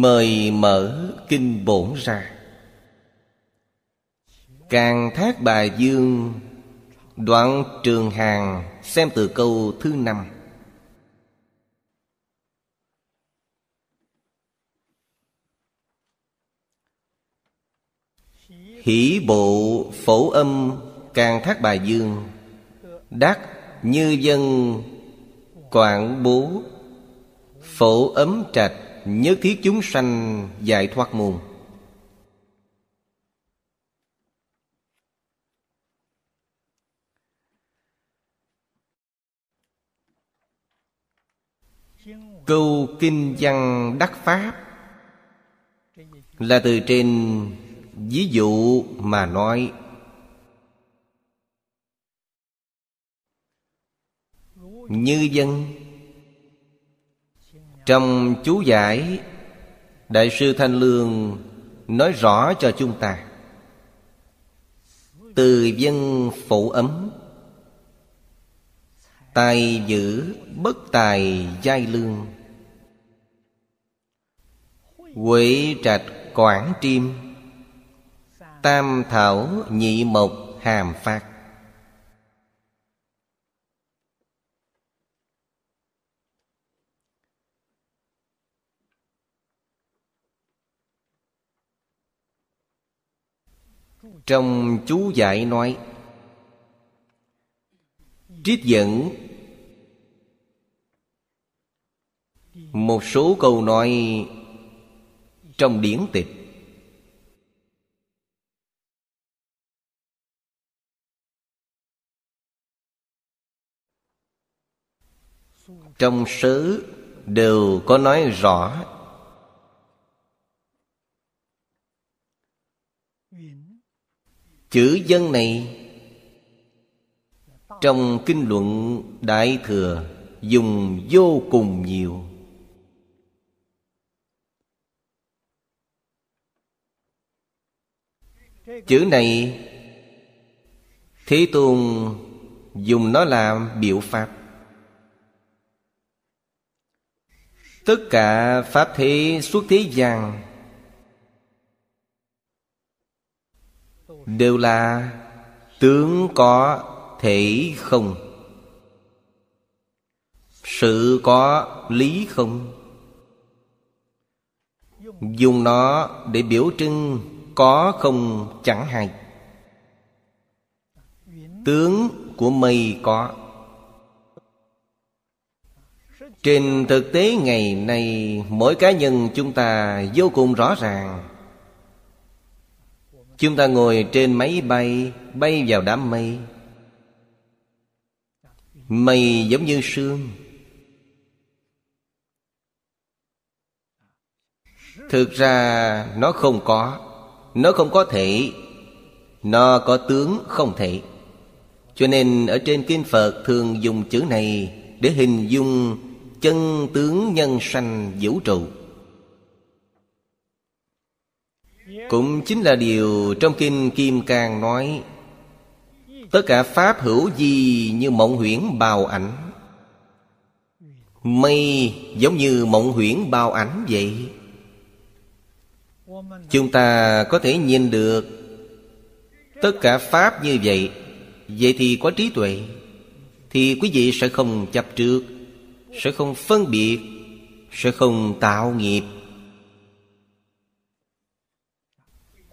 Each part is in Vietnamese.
mời mở kinh bổn ra. Càng thác bà dương, đoạn trường hàng xem từ câu thứ năm. Hỷ bộ phổ âm càng thác bà dương, Đắc như dân quảng bố, Phổ ấm trạch nhất thiết chúng sanh giải thoát môn. Câu kinh văn đắc pháp Là từ trên ví dụ mà nói. Như dân trong chú giải, Đại sư Thanh Lương Nói rõ cho chúng ta. Từ dân phụ ấm, Tài giữ bất tài giai lương. Quỷ trạch quảng triêm, Tam thảo nhị mộc hàm phát. Trong chú giải nói, Trích dẫn. Một số câu nói Trong điển tịch, Trong sớ đều có nói rõ Chữ dân này. Trong kinh luận, Đại Thừa Dùng vô cùng nhiều. Chữ này, Thế Tôn dùng nó làm biểu pháp. Tất cả Pháp thế suốt thế gian Đều là tướng có thể không? Sự có lý không? Dùng nó để biểu trưng có không chẳng hay. Tướng của mây có. Trên thực tế ngày nay, Mỗi cá nhân chúng ta vô cùng rõ ràng Chúng ta ngồi trên máy bay Bay vào đám mây. Mây giống như sương. Thực ra, nó không có. Nó không có thể. Nó có tướng không thể. Cho nên ở trên Kinh Phật thường dùng chữ này Để hình dung chân tướng nhân sanh vũ trụ. Cũng chính là điều trong Kinh Kim Cang nói, Tất cả Pháp hữu gì như mộng huyễn bào ảnh? Mây giống như mộng huyễn bao ảnh vậy? Chúng ta có thể nhìn được Tất cả Pháp như vậy. Vậy thì có trí tuệ, Thì quý vị sẽ không chấp trước, Sẽ không phân biệt, Sẽ không tạo nghiệp.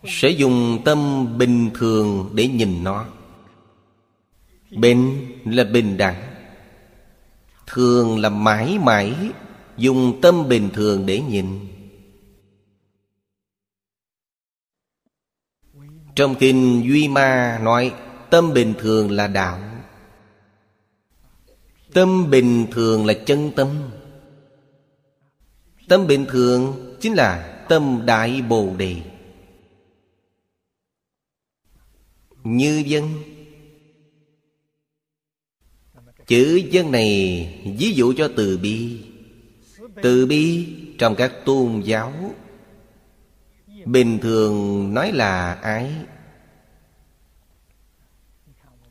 Sẽ dùng tâm bình thường để nhìn nó. Bình là bình đẳng. Thường là mãi mãi Dùng tâm bình thường để nhìn. Trong kinh Duy Ma nói, Tâm bình thường là đạo. Tâm bình thường là chân tâm. Tâm bình thường chính là tâm đại bồ đề. Như dân. Chữ dân này ví dụ cho từ bi. Từ bi trong các tôn giáo. Bình thường nói là ái.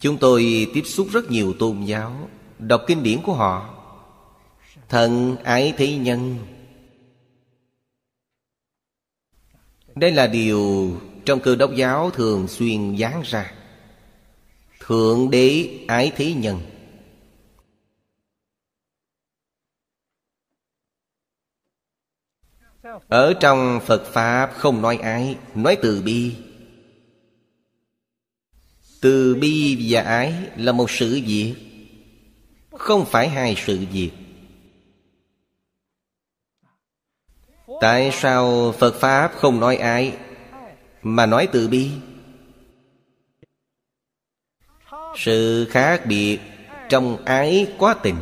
Chúng tôi tiếp xúc rất nhiều tôn giáo, đọc kinh điển của họ. Thần ái thế nhân. Đây là điều trong cơ đốc giáo thường xuyên giáng ra. Thượng đế ái thế nhân. Ở trong phật pháp không nói ái, nói từ bi. Từ bi và ái là một sự việc, không phải hai sự việc. Tại sao phật pháp không nói ái? Mà nói từ bi. Sự khác biệt trong ái có tình.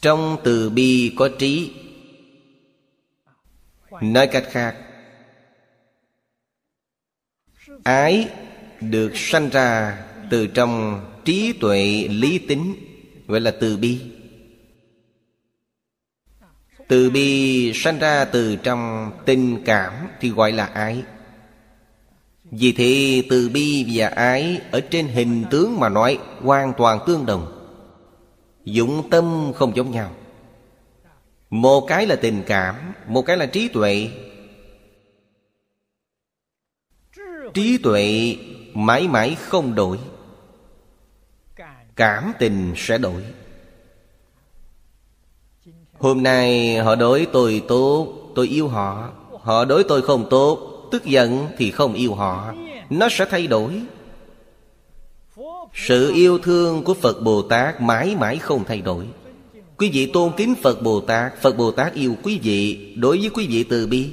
Trong từ bi có trí. Nói cách khác, ái được sanh ra từ trong trí tuệ lý tính, gọi là từ bi từ bi sanh ra từ trong tình cảm thì gọi là ái. Vì thế từ bi và ái ở trên hình tướng mà nói hoàn toàn tương đồng Dụng tâm không giống nhau. Một cái là tình cảm, Một cái là trí tuệ. Trí tuệ mãi mãi không đổi, Cảm tình sẽ đổi. Hôm nay họ đối tôi tốt, Tôi yêu họ. Họ đối tôi không tốt, Tức giận thì không yêu họ. Nó sẽ thay đổi. Sự yêu thương của Phật Bồ Tát mãi mãi không thay đổi. Quý vị tôn kính Phật Bồ Tát, Phật Bồ Tát yêu quý vị Đối với quý vị từ bi.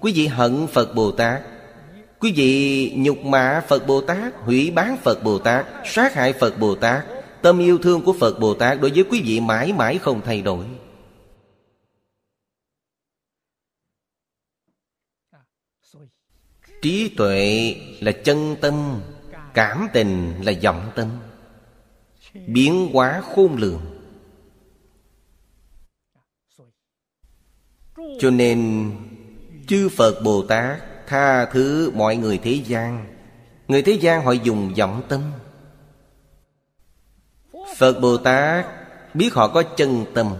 Quý vị hận Phật Bồ Tát. Quý vị nhục mạ Phật Bồ Tát, Hủy bán Phật Bồ Tát, Sát hại Phật Bồ Tát. Tâm yêu thương của Phật Bồ Tát Đối với quý vị mãi mãi không thay đổi. Trí tuệ là chân tâm, Cảm tình là vọng tâm. Biến hóa khôn lường. Cho nên, Chư Phật Bồ Tát Tha thứ mọi người thế gian. Người thế gian họ dùng vọng tâm. Phật Bồ Tát Biết họ có chân tâm.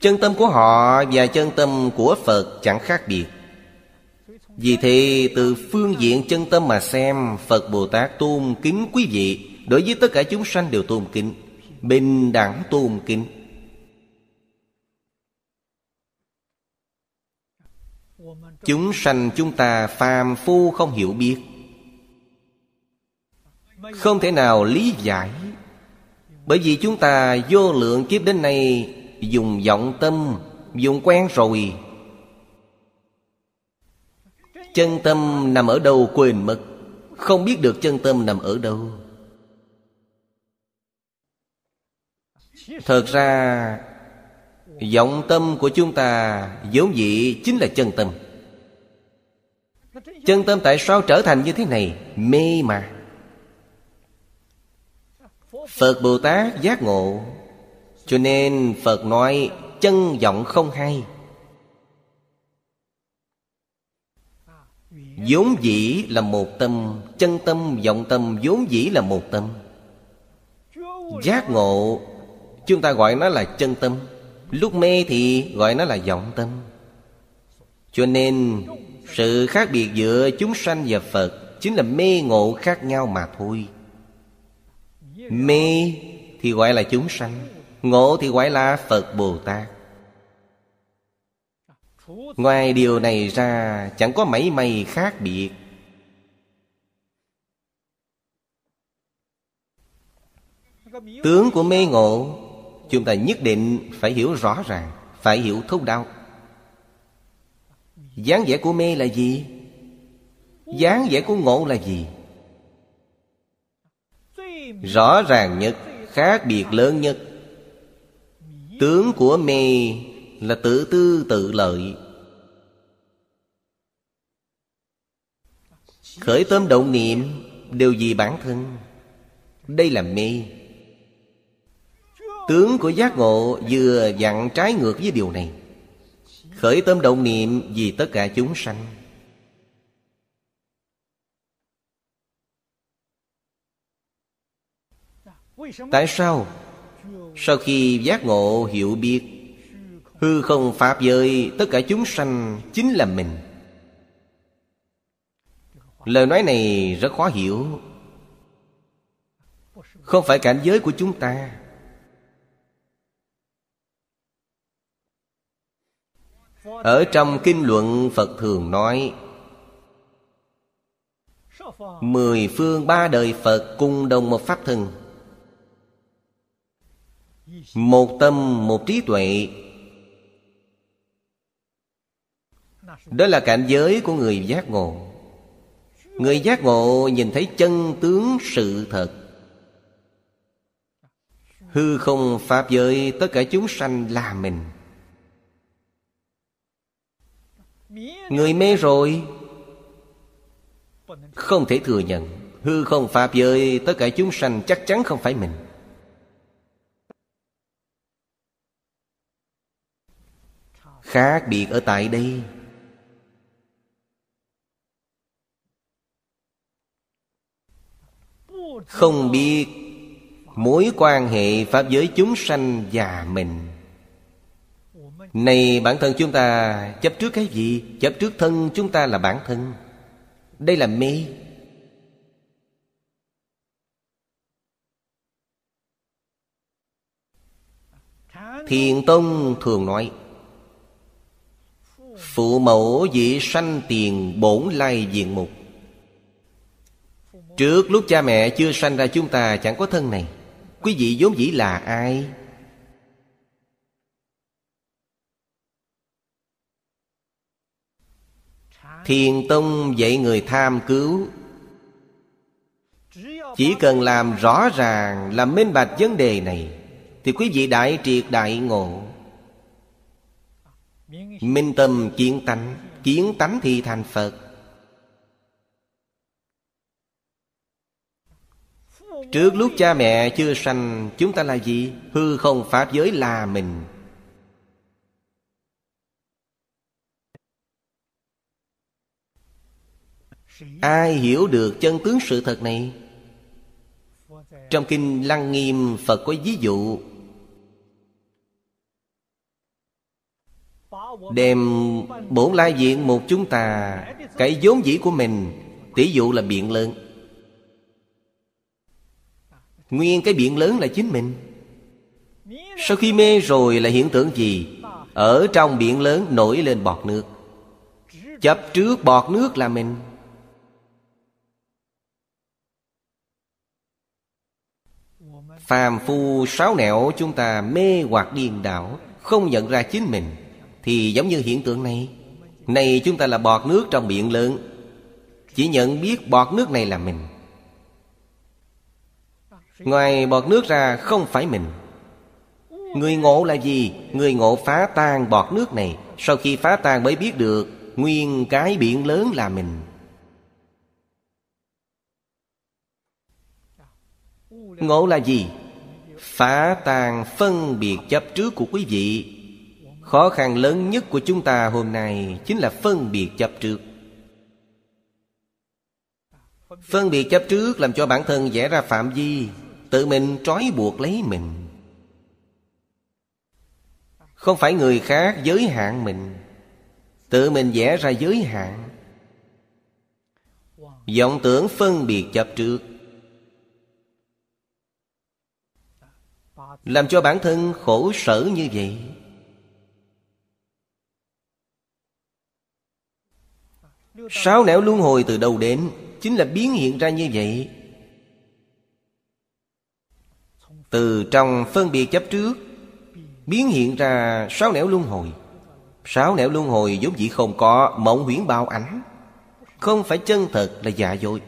Chân tâm của họ và chân tâm của Phật chẳng khác biệt vì thế, từ phương diện chân tâm mà xem, Phật Bồ Tát tôn kính quý vị, Đối với tất cả chúng sanh đều tôn kính, Bình đẳng tôn kính. Chúng sanh chúng ta phàm phu không hiểu biết, Không thể nào lý giải. Bởi vì chúng ta vô lượng kiếp đến nay, Dùng vọng tâm, Dùng quen rồi Chân tâm nằm ở đâu quên mất. Không biết được chân tâm nằm ở đâu. Thật ra vọng tâm của chúng ta vốn dĩ chính là chân tâm. Chân tâm tại sao trở thành như thế này? Mê mà. Phật Bồ Tát giác ngộ, Cho nên Phật nói chân vọng không hay. Vốn dĩ là một tâm, chân tâm, vọng tâm, vốn dĩ là một tâm. Giác ngộ, chúng ta gọi nó là chân tâm. Lúc mê thì gọi nó là vọng tâm. Cho nên, sự khác biệt giữa chúng sanh và phật chính là mê ngộ khác nhau mà thôi. Mê thì gọi là chúng sanh, ngộ thì gọi là phật bồ tát. Ngoài điều này ra, chẳng có mảy may khác biệt Tướng của mê ngộ, Chúng ta nhất định phải hiểu rõ ràng, Phải hiểu thấu đáo dáng vẻ của mê là gì? dáng vẻ của ngộ là gì? Rõ ràng nhất, Khác biệt lớn nhất Tướng của mê là tự tư tự lợi Khởi tâm động niệm Đều vì bản thân. Đây là mê. Tướng của giác ngộ vừa dặn trái ngược với điều này. Khởi tâm động niệm vì tất cả chúng sanh. Tại sao? Sau khi giác ngộ hiểu biết, Hư không pháp giới, Tất cả chúng sanh chính là mình. Lời nói này rất khó hiểu. Không phải cảnh giới của chúng ta. Ở trong kinh luận, Phật thường nói, Mười phương ba đời Phật cùng đồng một pháp thân. Một tâm, một trí tuệ. Đó là cảnh giới của người giác ngộ. Người giác ngộ nhìn thấy chân tướng sự thật. Hư không pháp giới, tất cả chúng sanh là mình. Người mê rồi, Không thể thừa nhận. Hư không pháp giới, tất cả chúng sanh chắc chắn không phải mình. Khác biệt ở tại đây Không biết mối quan hệ pháp giới chúng sanh và mình. Này bản thân chúng ta, chấp trước cái gì? Chấp trước thân chúng ta là bản thân. Đây là mê. Thiền Tông thường nói, Phụ mẫu dị sanh tiền bổn lai diện mục. Trước lúc cha mẹ chưa sanh ra chúng ta chẳng có thân này. Quý vị vốn dĩ là ai? Thiền Tông dạy người tham cứu. Chỉ cần làm rõ ràng, Làm minh bạch vấn đề này, Thì quý vị đại triệt đại ngộ. Minh tâm kiến tánh Kiến tánh thì thành Phật. Trước lúc cha mẹ chưa sanh, Chúng ta là gì? Hư không Pháp giới là mình Ai hiểu được chân tướng sự thật này? Trong Kinh Lăng Nghiêm, Phật có ví dụ Đem bổn lai diện một chúng ta, Cái vốn dĩ của mình Tỷ dụ là biện lớn Nguyên cái biển lớn là chính mình. Sau khi mê rồi là hiện tượng gì? Ở trong biển lớn nổi lên bọt nước. Chấp trước bọt nước là mình. Phàm phu sáu nẻo chúng ta mê hoặc điên đảo, Không nhận ra chính mình, Thì giống như hiện tượng này. Này chúng ta là bọt nước trong biển lớn. Chỉ nhận biết bọt nước này là mình. Ngoài bọt nước ra không phải mình. Người ngộ là gì? Người ngộ phá tan bọt nước này. Sau khi phá tan mới biết được Nguyên cái biển lớn là mình. Ngộ là gì? Phá tan phân biệt chấp trước của quý vị. Khó khăn lớn nhất của chúng ta hôm nay Chính là phân biệt chấp trước. Phân biệt chấp trước làm cho bản thân vẽ ra phạm vi. Tự mình trói buộc lấy mình. Không phải người khác giới hạn mình, Tự mình vẽ ra giới hạn. Vọng tưởng phân biệt chấp trước, Làm cho bản thân khổ sở như vậy. Sáu nẻo luân hồi từ đâu đến Chính là biến hiện ra như vậy. Từ trong phân biệt chấp trước, Biến hiện ra sáu nẻo luân hồi. Sáu nẻo luân hồi vốn dĩ không có mộng huyễn bao ảnh. Không phải chân thật là giả dối.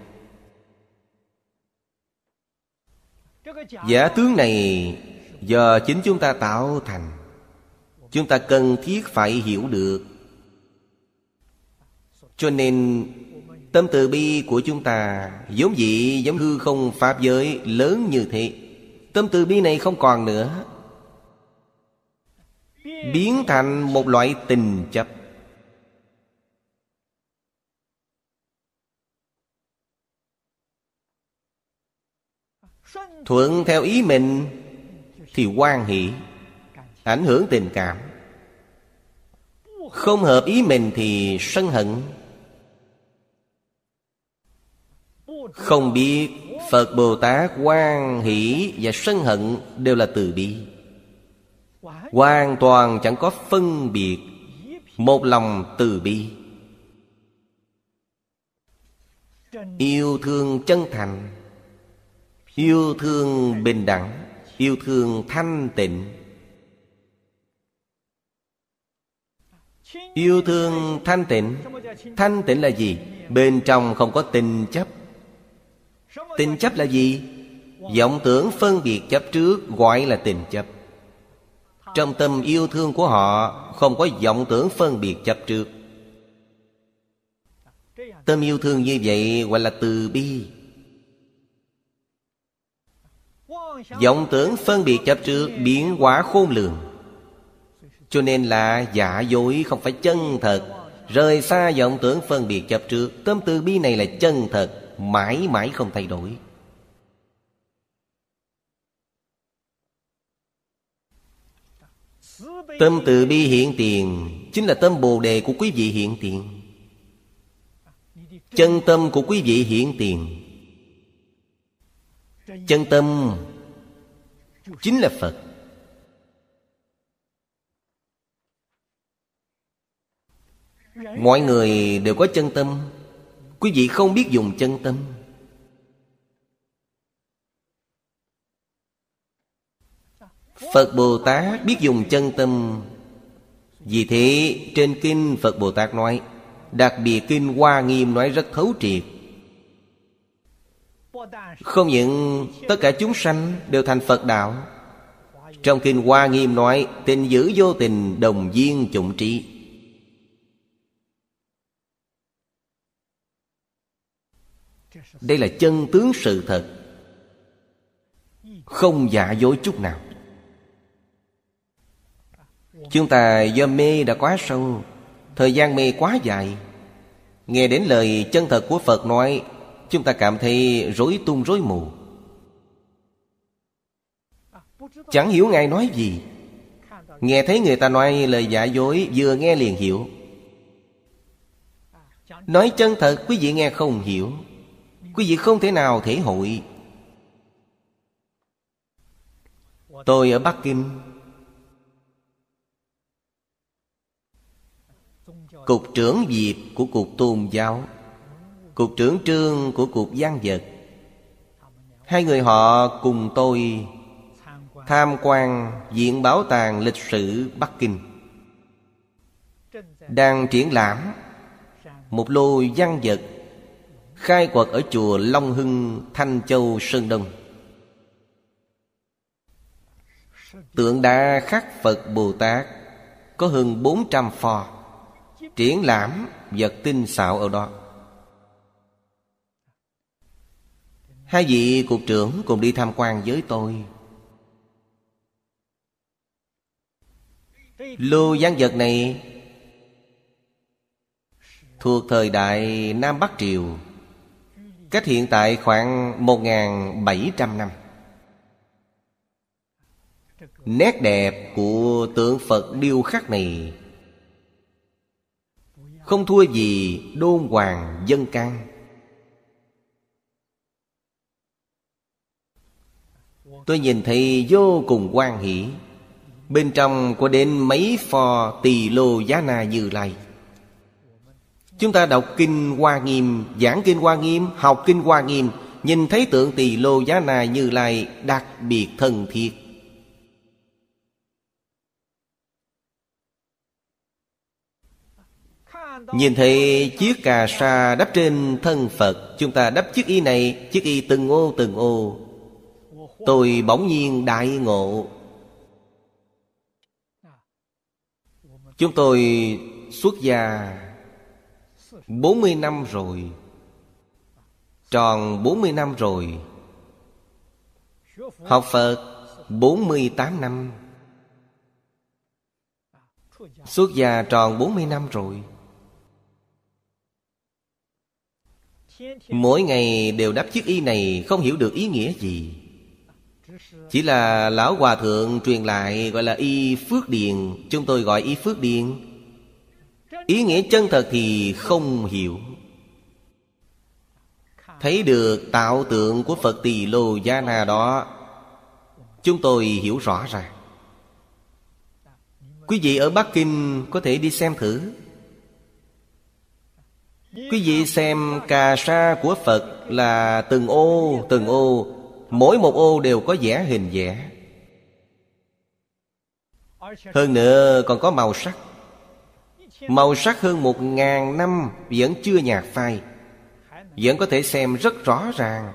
Giả tướng này, do chính chúng ta tạo thành, Chúng ta cần thiết phải hiểu được. Cho nên, Tâm từ bi của chúng ta Giống dĩ giống hư không Pháp giới lớn như thế. Tâm từ bi này không còn nữa. Biến thành một loại tình chấp. Thuận theo ý mình thì quan hỷ, ảnh hưởng tình cảm. Không hợp ý mình thì sân hận. Không biết phật bồ tát quan hỷ và sân hận đều là từ bi. Hoàn toàn chẳng có phân biệt, một lòng từ bi. Yêu thương chân thành, yêu thương bình đẳng, yêu thương thanh tịnh. Yêu thương thanh tịnh thanh tịnh là gì? Bên trong không có tình chấp tình chấp là gì? Vọng tưởng phân biệt chấp trước, gọi là tình chấp. Trong tâm yêu thương của họ, không có vọng tưởng phân biệt chấp trước. Tâm yêu thương như vậy gọi là từ bi. Vọng tưởng phân biệt chấp trước biến hóa khôn lường. Cho nên là giả dối không phải chân thật. Rời xa vọng tưởng phân biệt chấp trước, tâm từ bi này là chân thật mãi mãi không thay đổi. Tâm từ bi hiện tiền, Chính là tâm bồ đề của quý vị hiện tiền. Chân tâm của quý vị hiện tiền. Chân tâm Chính là Phật. Mọi người đều có chân tâm. Quý vị không biết dùng chân tâm. Phật Bồ Tát biết dùng chân tâm. Vì thế, trên kinh Phật Bồ Tát nói, Đặc biệt kinh Hoa Nghiêm nói rất thấu triệt. Không những tất cả chúng sanh đều thành Phật đạo, Trong kinh Hoa Nghiêm nói, Tình giữ vô tình đồng viên chủng trị. Đây là chân tướng sự thật. Không giả dối chút nào. Chúng ta do mê đã quá sâu, Thời gian mê quá dài. Nghe đến lời chân thật của Phật nói, Chúng ta cảm thấy rối tung rối mù. Chẳng hiểu Ngài nói gì. Nghe thấy người ta nói lời giả dối, Vừa nghe liền hiểu. Nói chân thật, quý vị nghe không hiểu. Quý vị không thể nào thể hội. Tôi ở Bắc Kinh. Cục trưởng Diệp của Cục Tôn giáo, Cục trưởng Trương của Cục gian vật Hai người họ cùng tôi Tham quan Viện Bảo tàng Lịch sử Bắc Kinh. Đang triển lãm Một lô văn vật Khai quật ở chùa Long Hưng, Thanh Châu, Sơn Đông. Tượng đá khắc Phật Bồ Tát, Có hơn 400 pho, Triển lãm vật tinh xạo ở đó. Hai vị cục trưởng cùng đi tham quan với tôi. Lô gián vật này Thuộc thời đại Nam Bắc Triều. Cách hiện tại khoảng 1.700 năm. Nét đẹp của tượng Phật điêu khắc này Không thua gì đôn hoàng dân can. Tôi nhìn thấy vô cùng quan hỷ. Bên trong có đến mấy pho tỳ lô giá na như lai. Chúng ta đọc Kinh Hoa Nghiêm, Giảng Kinh Hoa Nghiêm, Học Kinh Hoa Nghiêm, Nhìn thấy tượng tỳ lô giá na như lai Đặc biệt thân thiết. Nhìn thấy chiếc cà sa đắp trên thân Phật, Chúng ta đắp chiếc y này, Chiếc y từng ô từng ô. Tôi bỗng nhiên đại ngộ. Chúng tôi xuất gia. 40 năm rồi. Tròn 40 năm rồi. Học Phật 48 năm. Xuất gia tròn 40 năm rồi. Mỗi ngày đều đắp chiếc y này, Không hiểu được ý nghĩa gì. Chỉ là Lão Hòa Thượng truyền lại Gọi là y phước điền. Chúng tôi gọi y phước điền. Ý nghĩa chân thật thì không hiểu. Thấy được tạo tượng của Phật Tỳ Lô Gia Na đó Chúng tôi hiểu rõ ràng. Quý vị ở Bắc Kinh có thể đi xem thử. Quý vị xem cà sa của Phật là từng ô, từng ô Mỗi một ô đều có vẽ hình vẽ. Hơn nữa còn có màu sắc. Màu sắc hơn một ngàn năm vẫn chưa nhạt phai. Vẫn có thể xem rất rõ ràng.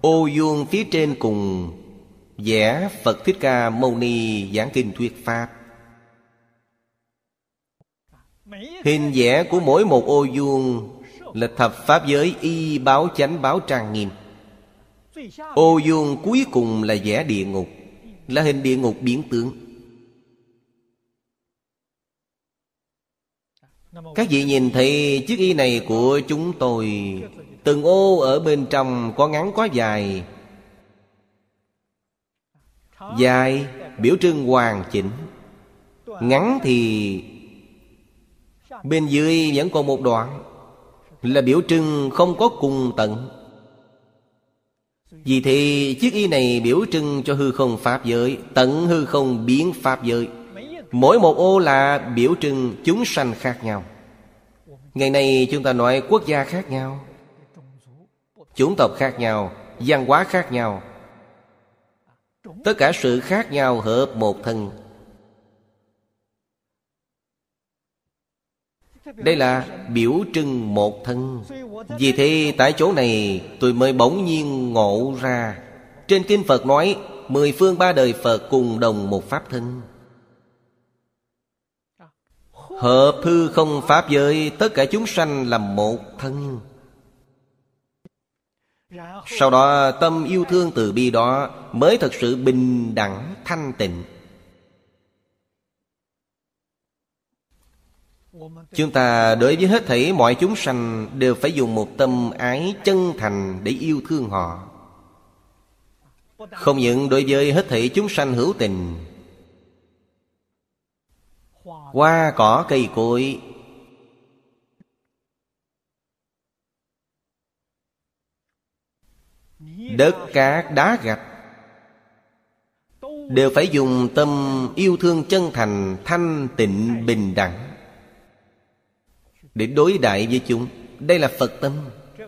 Ô vuông phía trên cùng vẽ Phật Thích Ca Mâu Ni giảng kinh thuyết Pháp. Hình vẽ của mỗi một ô vuông Là thập pháp giới y báo chánh báo trang nghiêm. Ô vuông cuối cùng là vẽ địa ngục Là hình địa ngục biến tướng Các vị nhìn thấy chiếc y này của chúng tôi, Từng ô ở bên trong có ngắn có dài. Dài, biểu trưng hoàn chỉnh. Ngắn thì Bên dưới vẫn còn một đoạn, Là biểu trưng không có cùng tận. Vì thế chiếc y này biểu trưng cho hư không Pháp giới, Tận hư không biến Pháp giới. Mỗi một ô là biểu trưng chúng sanh khác nhau. Ngày nay chúng ta nói quốc gia khác nhau, Chủng tộc khác nhau, văn hóa khác nhau. Tất cả sự khác nhau hợp một thân. Đây là biểu trưng một thân. Vì thế tại chỗ này tôi mới bỗng nhiên ngộ ra. Trên Kinh Phật nói, Mười phương ba đời Phật cùng đồng một Pháp thân. Hợp hư không Pháp giới, Tất cả chúng sanh là một thân. Sau đó, tâm yêu thương từ bi đó Mới thật sự bình đẳng, thanh tịnh. Chúng ta đối với hết thảy mọi chúng sanh Đều phải dùng một tâm ái chân thành để yêu thương họ. Không những đối với hết thảy chúng sanh hữu tình Hoa cỏ cây cối. Đất cát đá gạch. Đều phải dùng tâm yêu thương chân thành, Thanh tịnh, bình đẳng. Để đối đại với chúng, đây là phật tâm,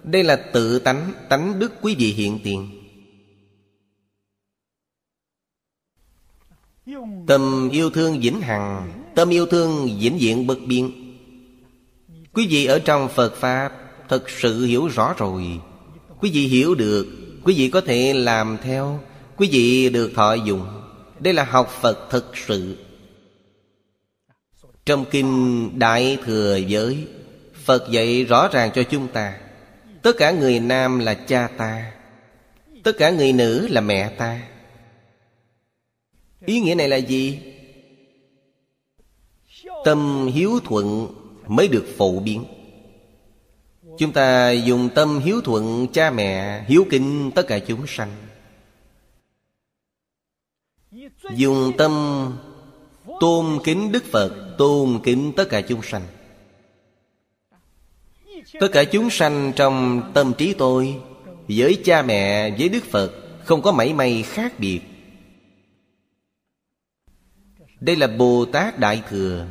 đây là tự tánh tánh đức quý vị hiện tiền. Tâm yêu thương vĩnh hằng tâm yêu thương vĩnh viễn bất biên quý vị ở trong phật pháp thật sự hiểu rõ rồi. Quý vị hiểu được, quý vị có thể làm theo, quý vị được thọ dụng. Đây là học phật thực sự. Trong kinh đại thừa giới, Phật dạy rõ ràng cho chúng ta, Tất cả người nam là cha ta, Tất cả người nữ là mẹ ta. Ý nghĩa này là gì? Tâm hiếu thuận mới được phổ biến. Chúng ta dùng tâm hiếu thuận cha mẹ Hiếu kính tất cả chúng sanh. Dùng tâm tôn kính Đức Phật Tôn kính tất cả chúng sanh. Tất cả chúng sanh trong tâm trí tôi Với cha mẹ, với Đức Phật Không có mảy may khác biệt. Đây là Bồ Tát Đại Thừa.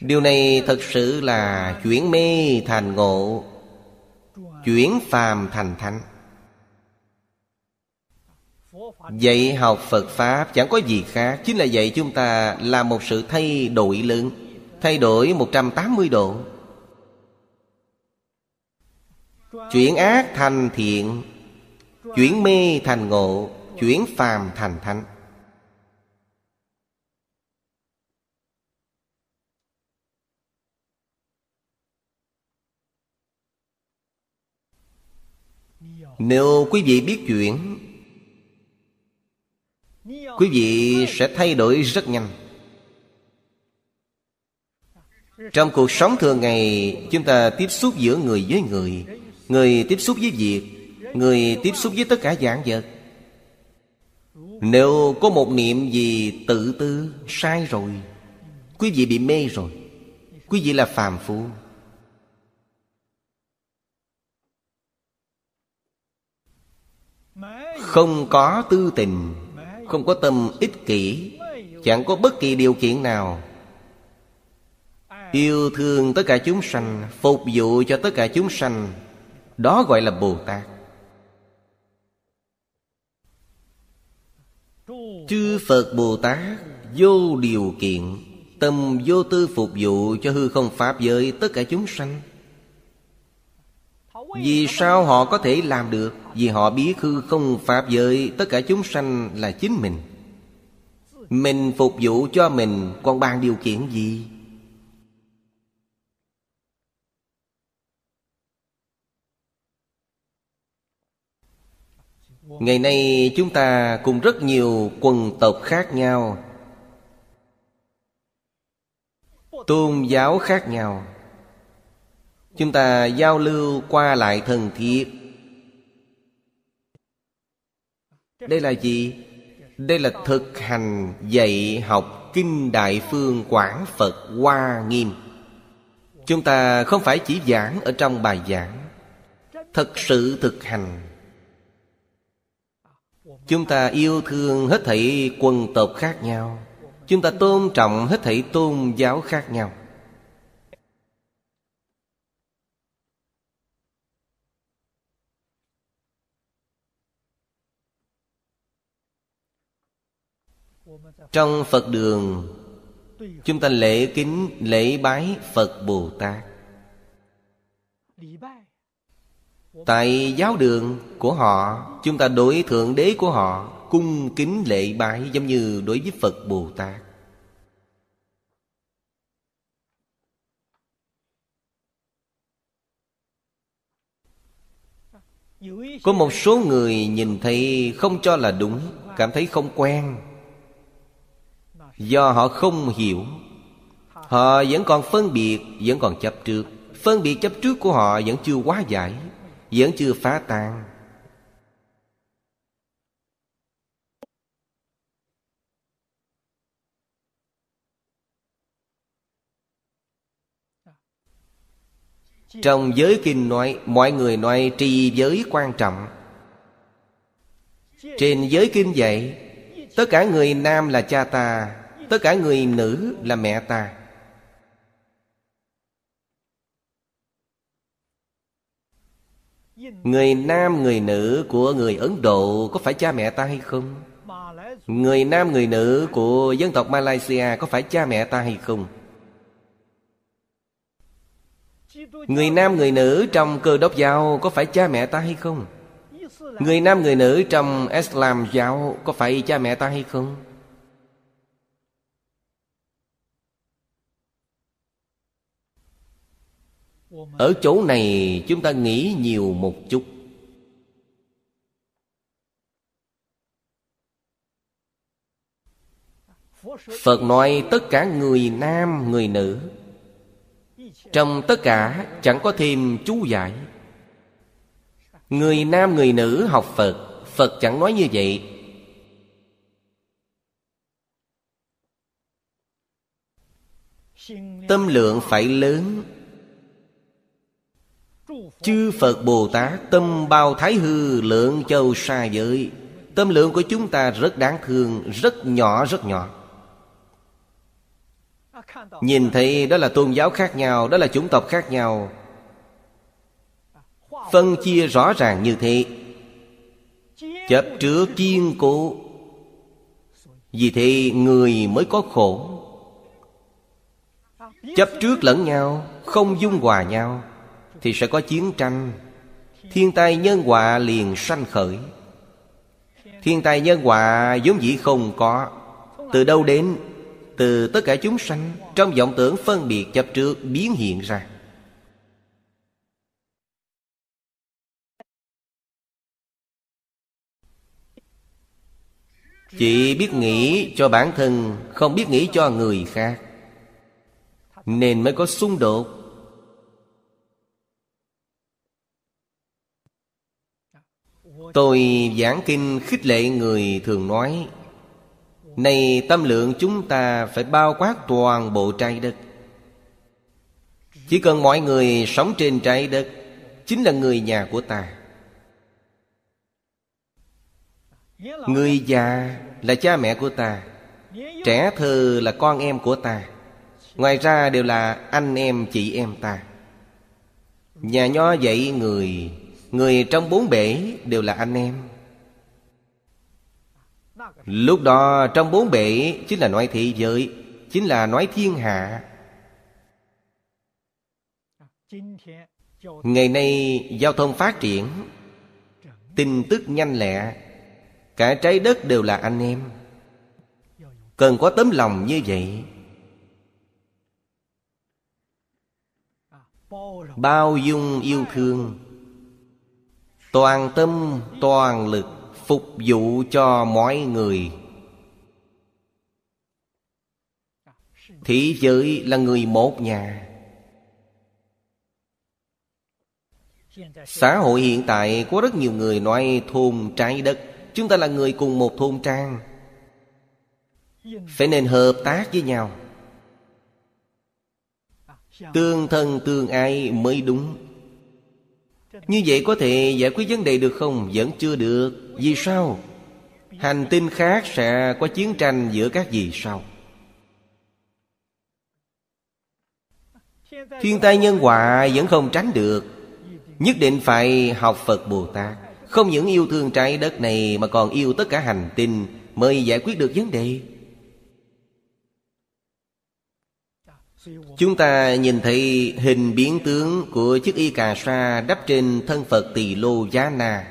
Điều này thật sự là chuyển mê thành ngộ, Chuyển phàm thành thánh. Dạy học Phật Pháp chẳng có gì khác, Chính là dạy chúng ta là một sự thay đổi lớn, Thay đổi 180 độ. Chuyển ác thành thiện, Chuyển mê thành ngộ, Chuyển phàm thành thánh. Nếu quý vị biết chuyển Quý vị sẽ thay đổi rất nhanh. Trong cuộc sống thường ngày, Chúng ta tiếp xúc giữa người với người Người tiếp xúc với việc, Người tiếp xúc với tất cả dạng vật. Nếu có một niệm gì tự tư, Sai rồi, Quý vị bị mê rồi, Quý vị là phàm phu. Không có tư tình, Không có tâm ích kỷ, Chẳng có bất kỳ điều kiện nào. Yêu thương tất cả chúng sanh, Phục vụ cho tất cả chúng sanh, Đó gọi là Bồ Tát. Chư Phật Bồ Tát Vô điều kiện, Tâm vô tư phục vụ cho hư không Pháp giới tất cả chúng sanh. Vì sao họ có thể làm được? Vì họ biết hư không Pháp giới. Tất cả chúng sanh là chính mình. Mình phục vụ cho mình, còn bàn điều kiện gì? Ngày nay chúng ta cùng rất nhiều quần tộc khác nhau, Tôn giáo khác nhau. Chúng ta giao lưu qua lại thân thiết Đây là gì? Đây là thực hành dạy học Kinh Đại Phương Quảng Phật Hoa Nghiêm. Chúng ta không phải chỉ giảng ở trong bài giảng. Thật sự thực hành. Chúng ta yêu thương hết thảy quần tộc khác nhau. Chúng ta tôn trọng hết thảy tôn giáo khác nhau. Trong Phật đường, Chúng ta lễ kính, lễ bái Phật Bồ Tát. Tại giáo đường của họ, Chúng ta đối thượng đế của họ Cung kính lễ bái Giống như đối với Phật Bồ Tát. Có một số người nhìn thấy không cho là đúng, Cảm thấy không quen. Do họ không hiểu, Họ vẫn còn phân biệt, Vẫn còn chấp trước. Phân biệt chấp trước của họ vẫn chưa quá giải, Vẫn chưa phá tan. Trong giới kinh nói, Mọi người nói trì giới quan trọng. Trên giới kinh dạy, Tất cả người nam là cha ta Tất cả người nữ là mẹ ta Người nam, người nữ của người Ấn Độ Có phải cha mẹ ta hay không? Người nam, người nữ của dân tộc Malaysia Có phải cha mẹ ta hay không? Người nam, người nữ trong cơ đốc giáo Có phải cha mẹ ta hay không? Người nam, người nữ trong Islam giáo Có phải cha mẹ ta hay không? Ở chỗ này chúng ta nghĩ nhiều một chút. Phật nói tất cả người nam, người nữ. Trong tất cả chẳng có thêm chú giải. Người nam, người nữ học Phật Phật chẳng nói như vậy. Tâm lượng phải lớn. Chư Phật Bồ Tát, tâm bao thái hư, lượng châu xa giới. Tâm lượng của chúng ta rất đáng thương, Rất nhỏ rất nhỏ. Nhìn thấy đó là tôn giáo khác nhau, Đó là chủng tộc khác nhau. Phân chia rõ ràng như thế. Chấp trước kiên cố. Vì thế người mới có khổ. Chấp trước lẫn nhau, Không dung hòa nhau. Thì sẽ có chiến tranh. Thiên tai nhân họa liền sanh khởi. Thiên tai nhân họa vốn dĩ không có. Từ đâu đến? Từ tất cả chúng sanh Trong vọng tưởng phân biệt chấp trước biến hiện ra. Chỉ biết nghĩ cho bản thân, Không biết nghĩ cho người khác. Nên mới có xung đột. Tôi giảng kinh khích lệ người thường nói, Này tâm lượng chúng ta phải bao quát toàn bộ trái đất. Chỉ cần mọi người sống trên trái đất, Chính là người nhà của ta. Người già là cha mẹ của ta, Trẻ thơ là con em của ta. Ngoài ra đều là anh em, chị em ta. Nhà nho dạy người Người trong bốn bể đều là anh em. Lúc đó, trong bốn bể Chính là nói thị giới, Chính là nói thiên hạ. Ngày nay, giao thông phát triển, Tin tức nhanh lẹ, Cả trái đất đều là anh em. Cần có tấm lòng như vậy. Bao dung yêu thương Toàn tâm, toàn lực Phục vụ cho mọi người. Thế giới là người một nhà. Xã hội hiện tại có rất nhiều người nói thôn trái đất. Chúng ta là người cùng một thôn trang. Phải nên hợp tác với nhau. Tương thân tương ai mới đúng. Như vậy có thể giải quyết vấn đề được không? Vẫn chưa được Vì sao? Hành tinh khác sẽ có chiến tranh giữa các vì sao? Thiên tai nhân họa vẫn không tránh được Nhất định phải học Phật Bồ Tát Không những yêu thương trái đất này Mà còn yêu tất cả hành tinh Mới giải quyết được vấn đề Chúng ta nhìn thấy hình biến tướng của chiếc y cà sa đắp trên thân Phật Tỳ Lô Giá Na.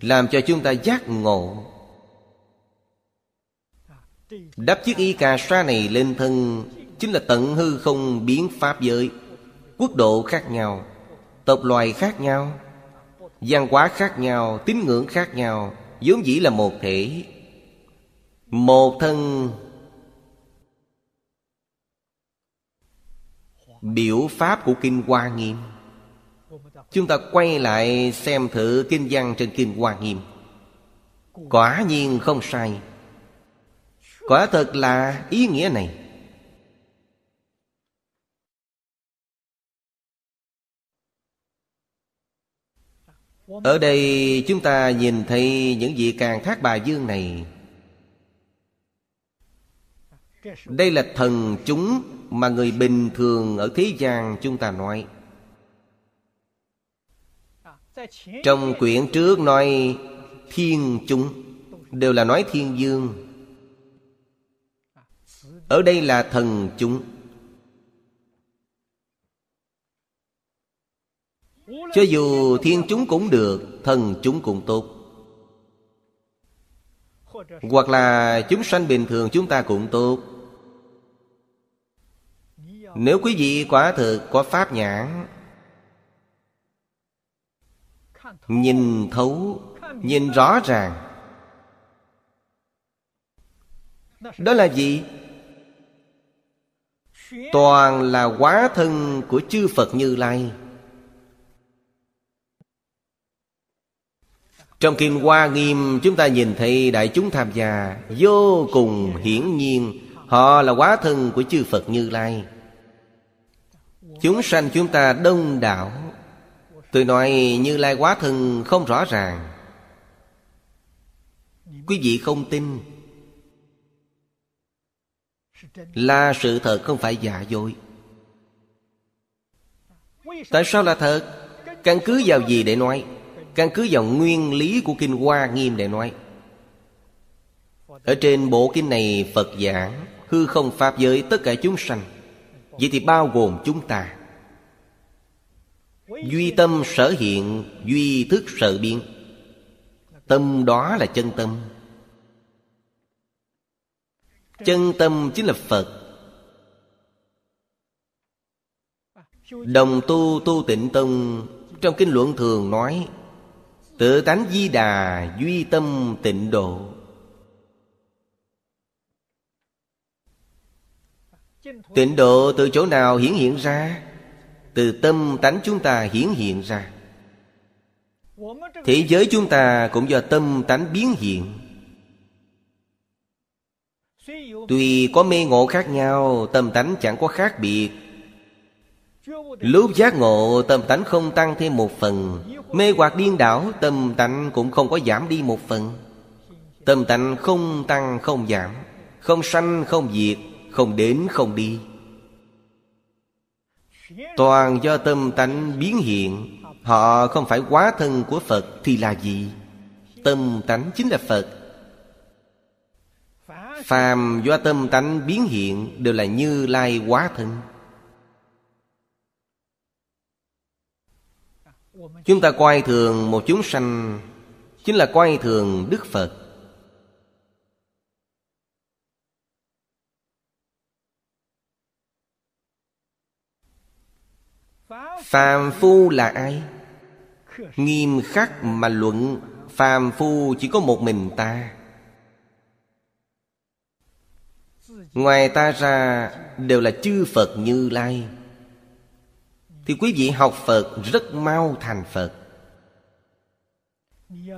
Làm cho chúng ta giác ngộ. Đắp chiếc y cà sa này lên thân Chính là tận hư không biến pháp giới, Quốc độ khác nhau, Tộc loài khác nhau, văn hóa khác nhau, tín ngưỡng khác nhau, vốn dĩ là một thể. Một thân biểu pháp của kinh hoa nghiêm. Chúng ta quay lại xem thử kinh văn trên kinh hoa nghiêm. Quả nhiên không sai. Quả thật là ý nghĩa này. Ở đây chúng ta nhìn thấy những vị càng thác bà dương này. Đây là thần chúng mà người bình thường ở thế gian chúng ta nói. Trong quyển trước nói thiên chúng, Đều là nói thiên dương. Ở đây là thần chúng. Cho dù thiên chúng cũng được, Thần chúng cũng tốt. Hoặc là chúng sanh bình thường chúng ta cũng tốt. Nếu quý vị quả thực có pháp nhãn, Nhìn thấu, Nhìn rõ ràng, Đó là gì? Toàn là quá thân của chư Phật Như Lai Trong Kinh Hoa Nghiêm, chúng ta nhìn thấy đại chúng tham gia Vô cùng hiển nhiên, Họ là quá thân của chư Phật Như Lai Chúng sanh chúng ta đông đảo. Tôi nói Như Lai quá thân không rõ ràng. Quý vị không tin. Là sự thật không phải giả dối. Tại sao là thật? Căn cứ vào gì để nói? Căn cứ vào nguyên lý của Kinh Hoa Nghiêm để nói. Ở trên bộ kinh này Phật giảng, Hư không Pháp giới tất cả chúng sanh. Vậy thì bao gồm chúng ta. Duy tâm sở hiện, Duy thức sở biến. Tâm đó là chân tâm. Chân tâm chính là Phật. Đồng tu tu tịnh tông Trong kinh luận thường nói, Tự tánh di đà duy tâm tịnh độ. Tịnh độ từ chỗ nào hiển hiện ra? Từ tâm tánh chúng ta hiển hiện ra. Thế giới chúng ta cũng do tâm tánh biến hiện. Tuy có mê ngộ khác nhau, Tâm tánh chẳng có khác biệt. Lúc giác ngộ, tâm tánh không tăng thêm một phần. Mê hoặc điên đảo, tâm tánh cũng không có giảm đi một phần. Tâm tánh không tăng, không giảm. Không sanh, không diệt. Không đến không đi. Toàn do tâm tánh biến hiện, Họ không phải quá thân của Phật Thì là gì? Tâm tánh chính là Phật. Phàm do tâm tánh biến hiện Đều là như lai quá thân. Chúng ta coi thường một chúng sanh Chính là coi thường Đức Phật. Phàm phu là ai? Nghiêm khắc mà luận, Phàm phu chỉ có một mình ta Ngoài ta ra, đều là chư Phật như Lai Thì quý vị học Phật rất mau thành Phật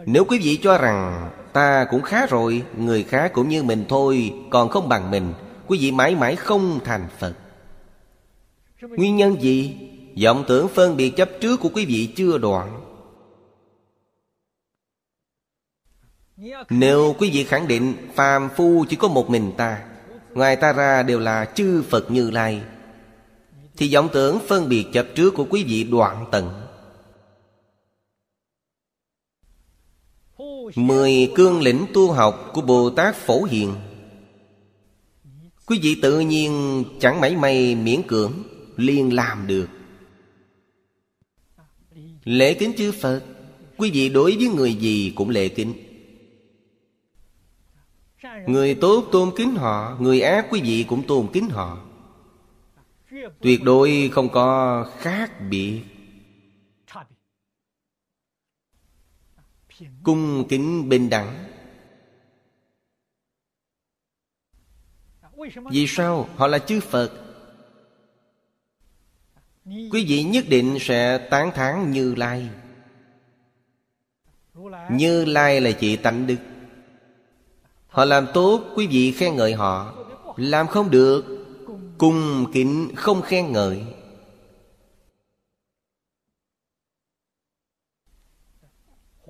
Nếu quý vị cho rằng Ta cũng khá rồi, Người khác cũng như mình thôi, Còn không bằng mình, Quý vị mãi mãi không thành Phật Nguyên nhân gì? Vọng tưởng phân biệt chấp trước của quý vị chưa đoạn. Nếu quý vị khẳng định phàm phu chỉ có một mình ta, Ngoài ta ra đều là chư Phật Như Lai, Thì vọng tưởng phân biệt chấp trước của quý vị đoạn tận. Mười cương lĩnh tu học của Bồ Tát Phổ Hiền, Quý vị tự nhiên chẳng mảy may miễn cưỡng liền làm được. Lễ kính chư Phật. Quý vị đối với người gì cũng lễ kính. Người tốt tôn kính họ, Người ác quý vị cũng tôn kính họ. Tuyệt đối không có khác biệt. Cung kính bình đẳng. Vì sao? Họ là chư Phật. Quý vị nhất định sẽ tán thán Như Lai. Như Lai là chị tánh đức. Họ làm tốt, quý vị khen ngợi họ. Làm không được, Cung kính không khen ngợi.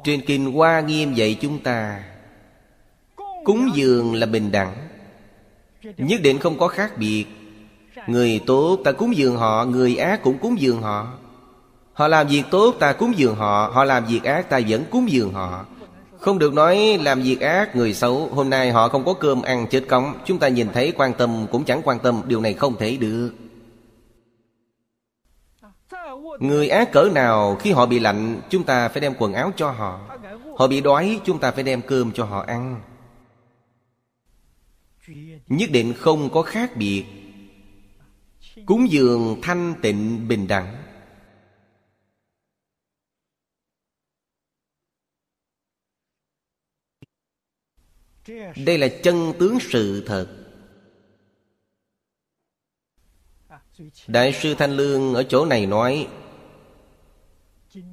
Trên Kinh Hoa Nghiêm dạy chúng ta, Cúng dường là bình đẳng. Nhất định không có khác biệt. Người tốt ta cúng dường họ, Người ác cũng cúng dường họ. Họ làm việc tốt ta cúng dường họ Họ làm việc ác ta vẫn cúng dường họ. Không được nói làm việc ác người xấu, Hôm nay họ không có cơm ăn chết cống. Chúng ta nhìn thấy quan tâm cũng chẳng quan tâm, Điều này không thể được. Người ác cỡ nào khi họ bị lạnh, Chúng ta phải đem quần áo cho họ. Họ bị đói, chúng ta phải đem cơm cho họ ăn. Nhất định không có khác biệt. Cúng dường thanh tịnh bình đẳng. Đây là chân tướng sự thật. Đại sư Thanh Lương ở chỗ này nói,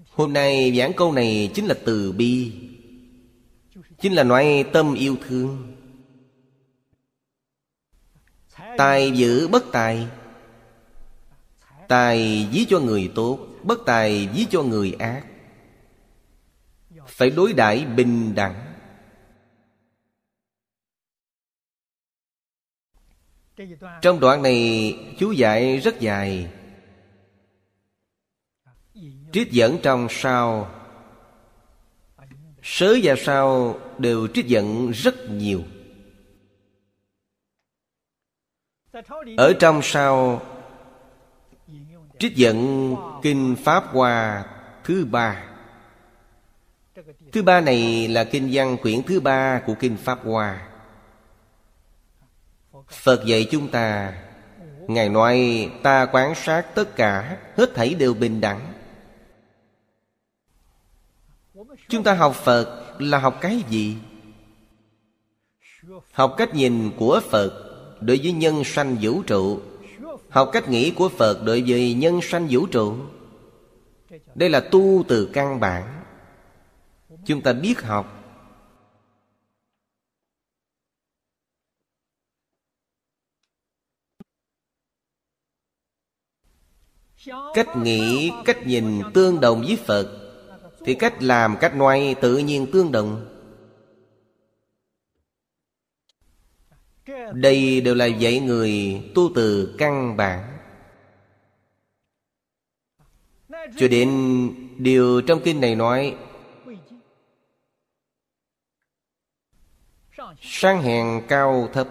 Hôm nay giảng câu này chính là từ bi, Chính là nói tâm yêu thương. Tài giữ bất tài Tài ví cho người tốt, Bất tài ví cho người ác. Phải đối đãi bình đẳng. Trong đoạn này, chú dạy rất dài. Trích dẫn trong sao Sớ và sao đều trích dẫn rất nhiều. Ở trong sao Trích dẫn Kinh Pháp Hoa thứ ba. Thứ ba này là kinh văn quyển thứ ba của Kinh Pháp Hoa. Phật dạy chúng ta, Ngài nói, ta quán sát tất cả, Hết thảy đều bình đẳng. Chúng ta học Phật là học cái gì? Học cách nhìn của Phật đối với nhân sanh vũ trụ Học cách nghĩ của Phật đối với nhân sanh vũ trụ. Đây là tu từ căn bản. Chúng ta biết học. Cách nghĩ, cách nhìn tương đồng với Phật Thì cách làm, cách nói tự nhiên tương đồng. Đây đều là dạy người tu từ căn bản. Cho đến điều trong kinh này nói Sang hèn cao thấp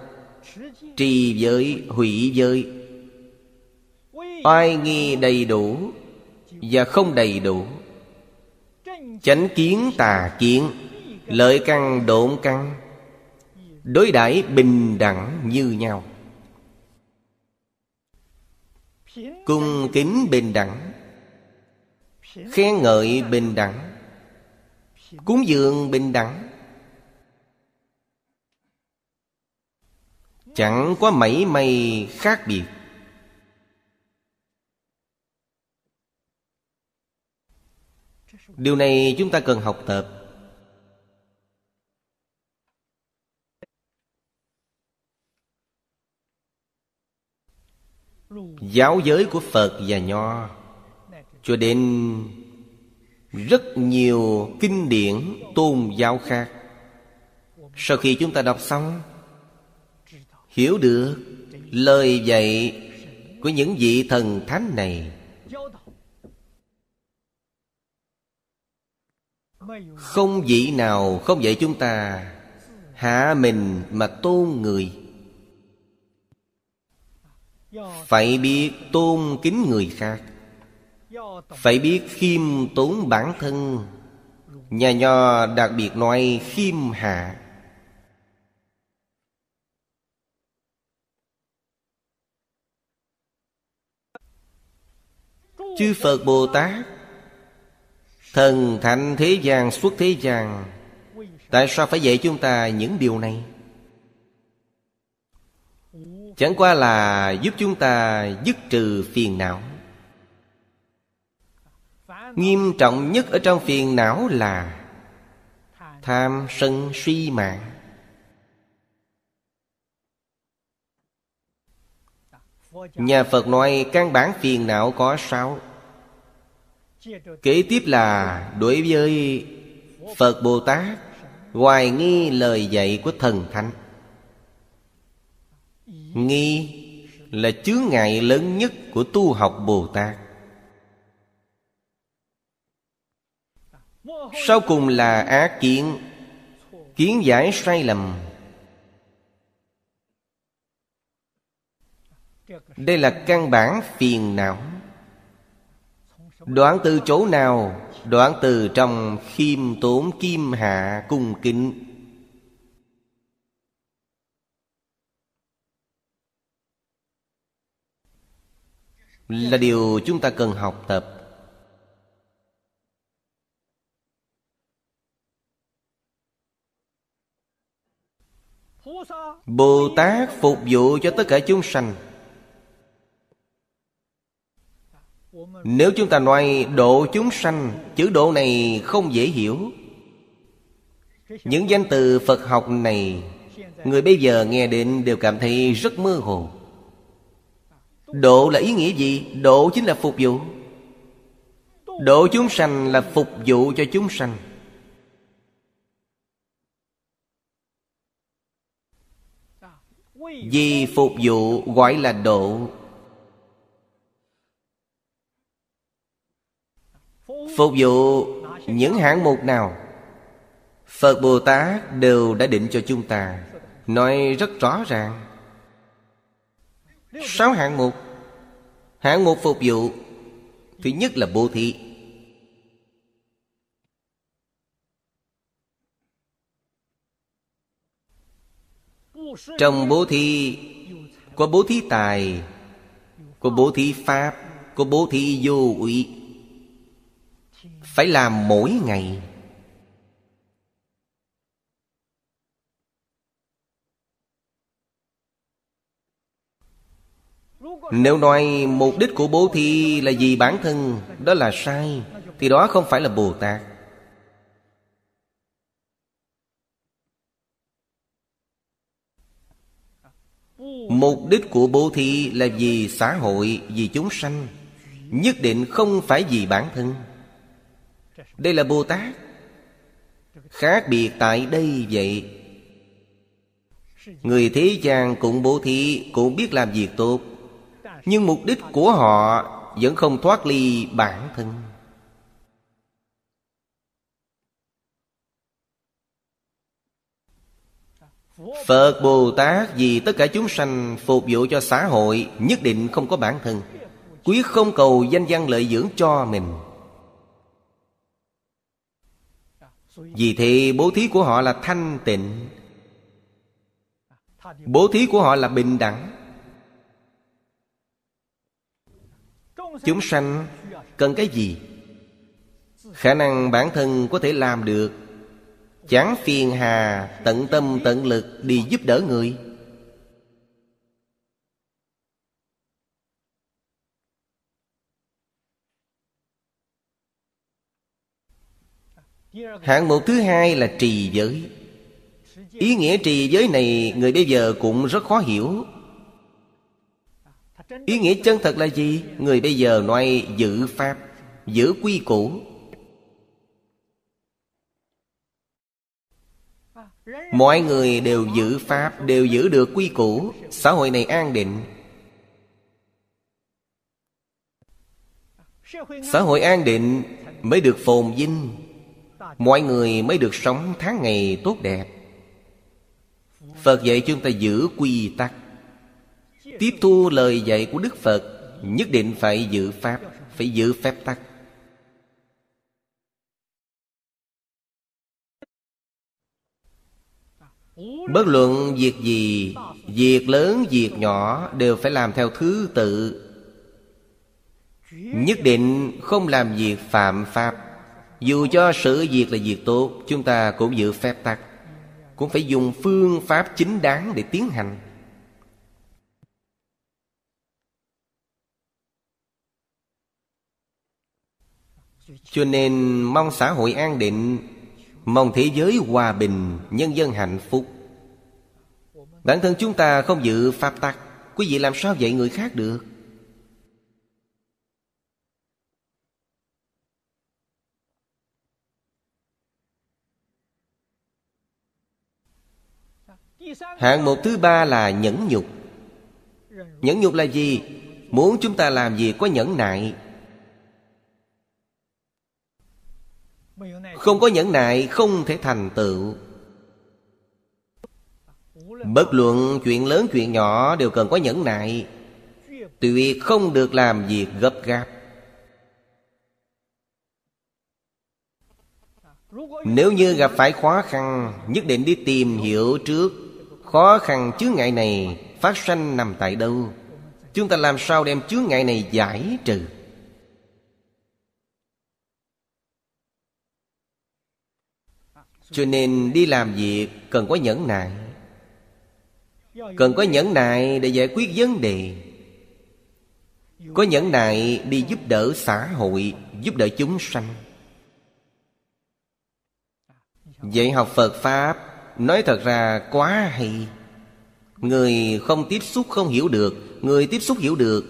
Trì giới, hủy giới. Oai nghi đầy đủ Và không đầy đủ. Chánh kiến tà kiến Lợi căn độn căn. Đối đãi bình đẳng như nhau. Cung kính bình đẳng, Khen ngợi bình đẳng, Cúng dường bình đẳng. Chẳng có mảy may khác biệt. Điều này chúng ta cần học tập. Giáo giới của Phật và Nho. Cho đến rất nhiều kinh điển tôn giáo khác, Sau khi chúng ta đọc xong, Hiểu được lời dạy của những vị thần thánh này. Không vị nào không dạy chúng ta Hạ mình mà tôn người. Phải biết tôn kính người khác. Phải biết khiêm tốn bản thân. Nhà nho đặc biệt nói khiêm hạ. Chư Phật Bồ Tát, Thần thạnh thế gian, xuất thế gian, Tại sao phải dạy chúng ta những điều này? Chẳng qua là giúp chúng ta dứt trừ phiền não. Nghiêm trọng nhất ở trong phiền não là Tham sân suy mạng. Nhà Phật nói căn bản phiền não có sáu. Kế tiếp là đối với Phật Bồ Tát, Hoài nghi lời dạy của thần thánh. Nghi là chướng ngại lớn nhất của tu học Bồ Tát. Sau cùng là á kiến Kiến giải sai lầm. Đây là căn bản phiền não. Đoạn từ chỗ nào? Đoạn từ trong khiêm tốn kim hạ cung kính. Là điều chúng ta cần học tập. Bồ Tát phục vụ cho tất cả chúng sanh. Nếu chúng ta nói độ chúng sanh, Chữ độ này không dễ hiểu. Những danh từ Phật học này, Người bây giờ nghe đến đều cảm thấy rất mơ hồ. Độ là ý nghĩa gì? Độ chính là phục vụ. Độ chúng sanh là phục vụ cho chúng sanh. Vì phục vụ gọi là độ. Phục vụ những hạng mục nào? Phật Bồ Tát đều đã định cho chúng ta. Nói rất rõ ràng. Sáu hạng mục. Hạng mục phục vụ. Thứ nhất là bố thí. Trong bố thí, Có bố thí tài, Có bố thí pháp, Có bố thí vô ủy phải làm mỗi ngày. Nếu nói mục đích của bố thí là vì bản thân Đó là sai Thì đó không phải là Bồ Tát. Mục đích của bố thí là vì xã hội, vì chúng sanh Nhất định không phải vì bản thân. Đây là Bồ Tát. Khác biệt tại đây vậy Người thế gian cũng bố thí Cũng biết làm việc tốt. Nhưng mục đích của họ Vẫn không thoát ly bản thân. Phật Bồ Tát vì tất cả chúng sanh phục vụ cho xã hội Nhất định không có bản thân. Quyết không cầu danh văn lợi dưỡng cho mình. Vì thế, bố thí của họ là thanh tịnh. Bố thí của họ là bình đẳng. Chúng sanh cần cái gì? Khả năng bản thân có thể làm được. Chẳng phiền hà, tận tâm, tận lực đi giúp đỡ người. Hạng mục thứ hai là trì giới. Ý nghĩa trì giới này người bây giờ cũng rất khó hiểu. Ý nghĩa chân thật là gì? Người bây giờ nói giữ pháp, Giữ quy củ. Mọi người đều giữ pháp, Đều giữ được quy củ. Xã hội này an định. Xã hội an định mới được phồn vinh. Mọi người mới được sống tháng ngày tốt đẹp. Phật dạy chúng ta giữ quy tắc. Tiếp thu lời dạy của Đức Phật Nhất định phải giữ Pháp Phải giữ phép tắc. Bất luận việc gì Việc lớn, việc nhỏ Đều phải làm theo thứ tự. Nhất định không làm việc phạm pháp. Dù cho sự việc là việc tốt Chúng ta cũng giữ phép tắc. Cũng phải dùng phương pháp chính đáng để tiến hành. Cho nên mong xã hội an định, Mong thế giới hòa bình, Nhân dân hạnh phúc. Bản thân chúng ta không giữ pháp tắc, Quý vị làm sao dạy người khác được? Hạng mục thứ ba là nhẫn nhục. Nhẫn nhục là gì? Muốn chúng ta làm gì có nhẫn nại. Không có nhẫn nại, không thể thành tựu. Bất luận chuyện lớn chuyện nhỏ đều cần có nhẫn nại. Tuyệt không được làm việc gấp gáp. Nếu như gặp phải khó khăn, Nhất định đi tìm hiểu trước. Khó khăn chướng ngại này Phát sanh nằm tại đâu? Chúng ta làm sao đem chướng ngại này giải trừ? Cho nên đi làm việc cần có nhẫn nại. Cần có nhẫn nại để giải quyết vấn đề. Có nhẫn nại đi giúp đỡ xã hội, Giúp đỡ chúng sanh. Dạy học Phật Pháp, Nói thật ra quá hay. Người không tiếp xúc không hiểu được, Người tiếp xúc hiểu được.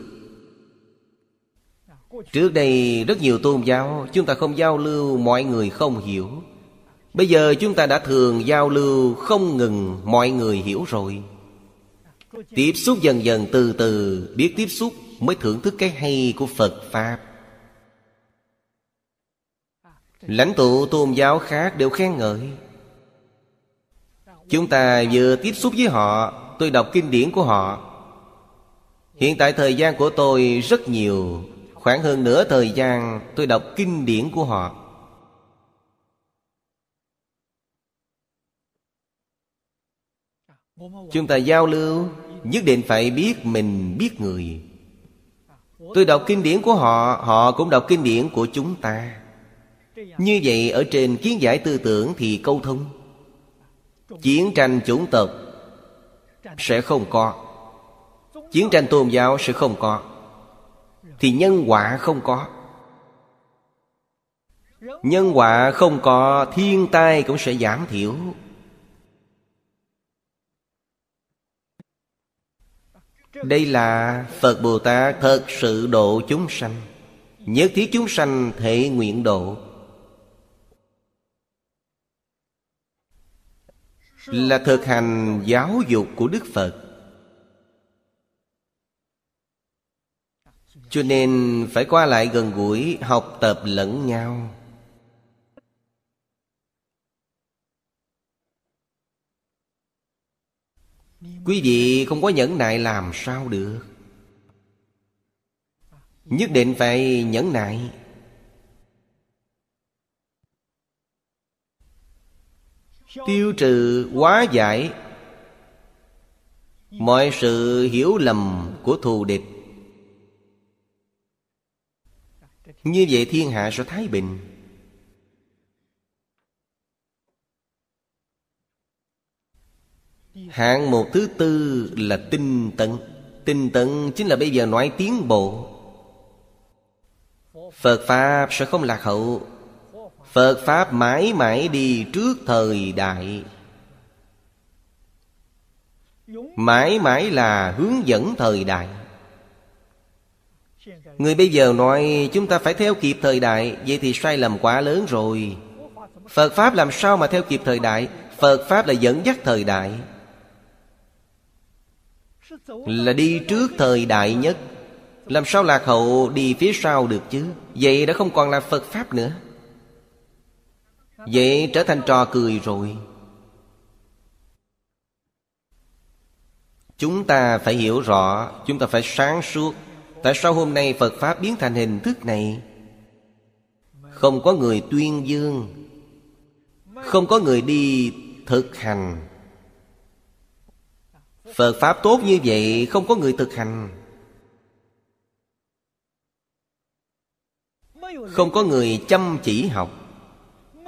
Trước đây rất nhiều tôn giáo, Chúng ta không giao lưu, Mọi người không hiểu. Bây giờ chúng ta đã thường giao lưu Không ngừng, mọi người hiểu rồi. Tiếp xúc dần dần, từ từ Biết tiếp xúc mới thưởng thức cái hay của Phật Pháp. Lãnh tụ tôn giáo khác đều khen ngợi. Chúng ta vừa tiếp xúc với họ, Tôi đọc kinh điển của họ. Hiện tại thời gian của tôi rất nhiều, Khoảng hơn nửa thời gian tôi đọc kinh điển của họ. Chúng ta giao lưu, Nhất định phải biết mình, biết người. Tôi đọc kinh điển của họ Họ cũng đọc kinh điển của chúng ta. Như vậy, ở trên kiến giải tư tưởng thì câu thông. Chiến tranh chủng tộc Sẽ không có. Chiến tranh tôn giáo sẽ không có. Thì nhân quả không có. Nhân quả không có, Thiên tai cũng sẽ giảm thiểu. Đây là Phật Bồ Tát thật sự độ chúng sanh. Nhất thiết chúng sanh thể nguyện độ. Là thực hành giáo dục của Đức Phật. Cho nên phải qua lại gần gũi Học tập lẫn nhau. Quý vị không có nhẫn nại làm sao được. Nhất định phải nhẫn nại. Tiêu trừ hóa giải. Mọi sự hiểu lầm của thù địch. Như vậy thiên hạ sẽ thái bình. Hạng mục thứ tư là tinh tấn. Tinh tấn chính là bây giờ nói tiến bộ. Phật Pháp sẽ không lạc hậu. Phật Pháp mãi mãi đi trước thời đại. Mãi mãi là hướng dẫn thời đại. Người bây giờ nói chúng ta phải theo kịp thời đại, Vậy thì sai lầm quá lớn rồi. Phật Pháp làm sao mà theo kịp thời đại? Phật Pháp là dẫn dắt thời đại. Là đi trước thời đại nhất. Làm sao lạc hậu đi phía sau được chứ? Vậy đã không còn là Phật Pháp nữa. Vậy trở thành trò cười rồi. Chúng ta phải hiểu rõ, Chúng ta phải sáng suốt. Tại sao hôm nay Phật Pháp biến thành hình thức này? Không có người tuyên dương. Không có người đi thực hành. Phật Pháp tốt như vậy, Không có người thực hành. Không có người chăm chỉ học.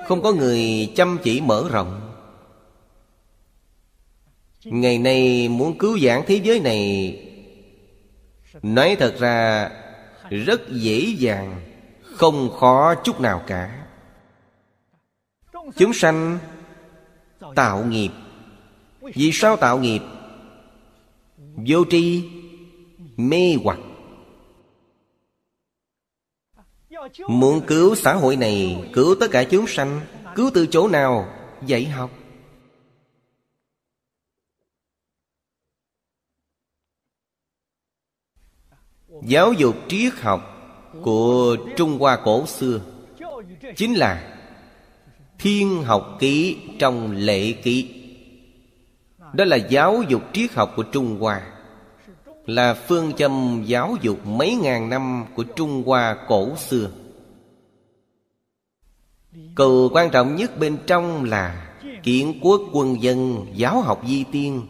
Không có người chăm chỉ mở rộng. Ngày nay muốn cứu giảng thế giới này, Nói thật ra, Rất dễ dàng, Không khó chút nào cả. Chúng sanh Tạo nghiệp. Vì sao tạo nghiệp? Vô tri, Mê hoặc. Muốn cứu xã hội này, Cứu tất cả chúng sanh, Cứu từ chỗ nào, Dạy học. Giáo dục triết học Của Trung Hoa cổ xưa Chính là Thiên học ký trong lệ ký. Đó là giáo dục triết học của Trung Hoa. Là phương châm giáo dục mấy ngàn năm của Trung Hoa cổ xưa. Cầu quan trọng nhất bên trong là Kiến quốc quân dân giáo học di tiên.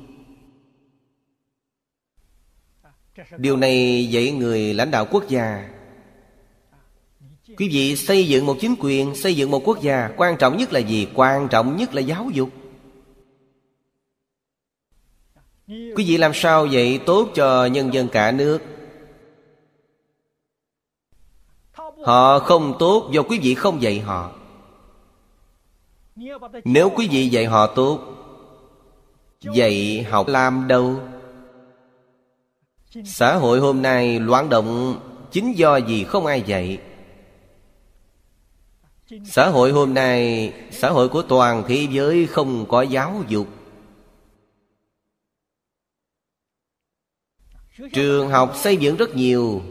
Điều này dạy người lãnh đạo quốc gia. Quý vị xây dựng một chính quyền, Xây dựng một quốc gia, Quan trọng nhất là gì? Quan trọng nhất là giáo dục. Quý vị làm sao dạy tốt cho nhân dân cả nước. Họ không tốt do quý vị không dạy họ. Nếu quý vị dạy họ tốt, Dạy học làm đâu? Xã hội hôm nay loạn động, Chính do gì không ai dạy? Xã hội hôm nay, Xã hội của toàn thế giới không có giáo dục. Trường học xây dựng rất nhiều.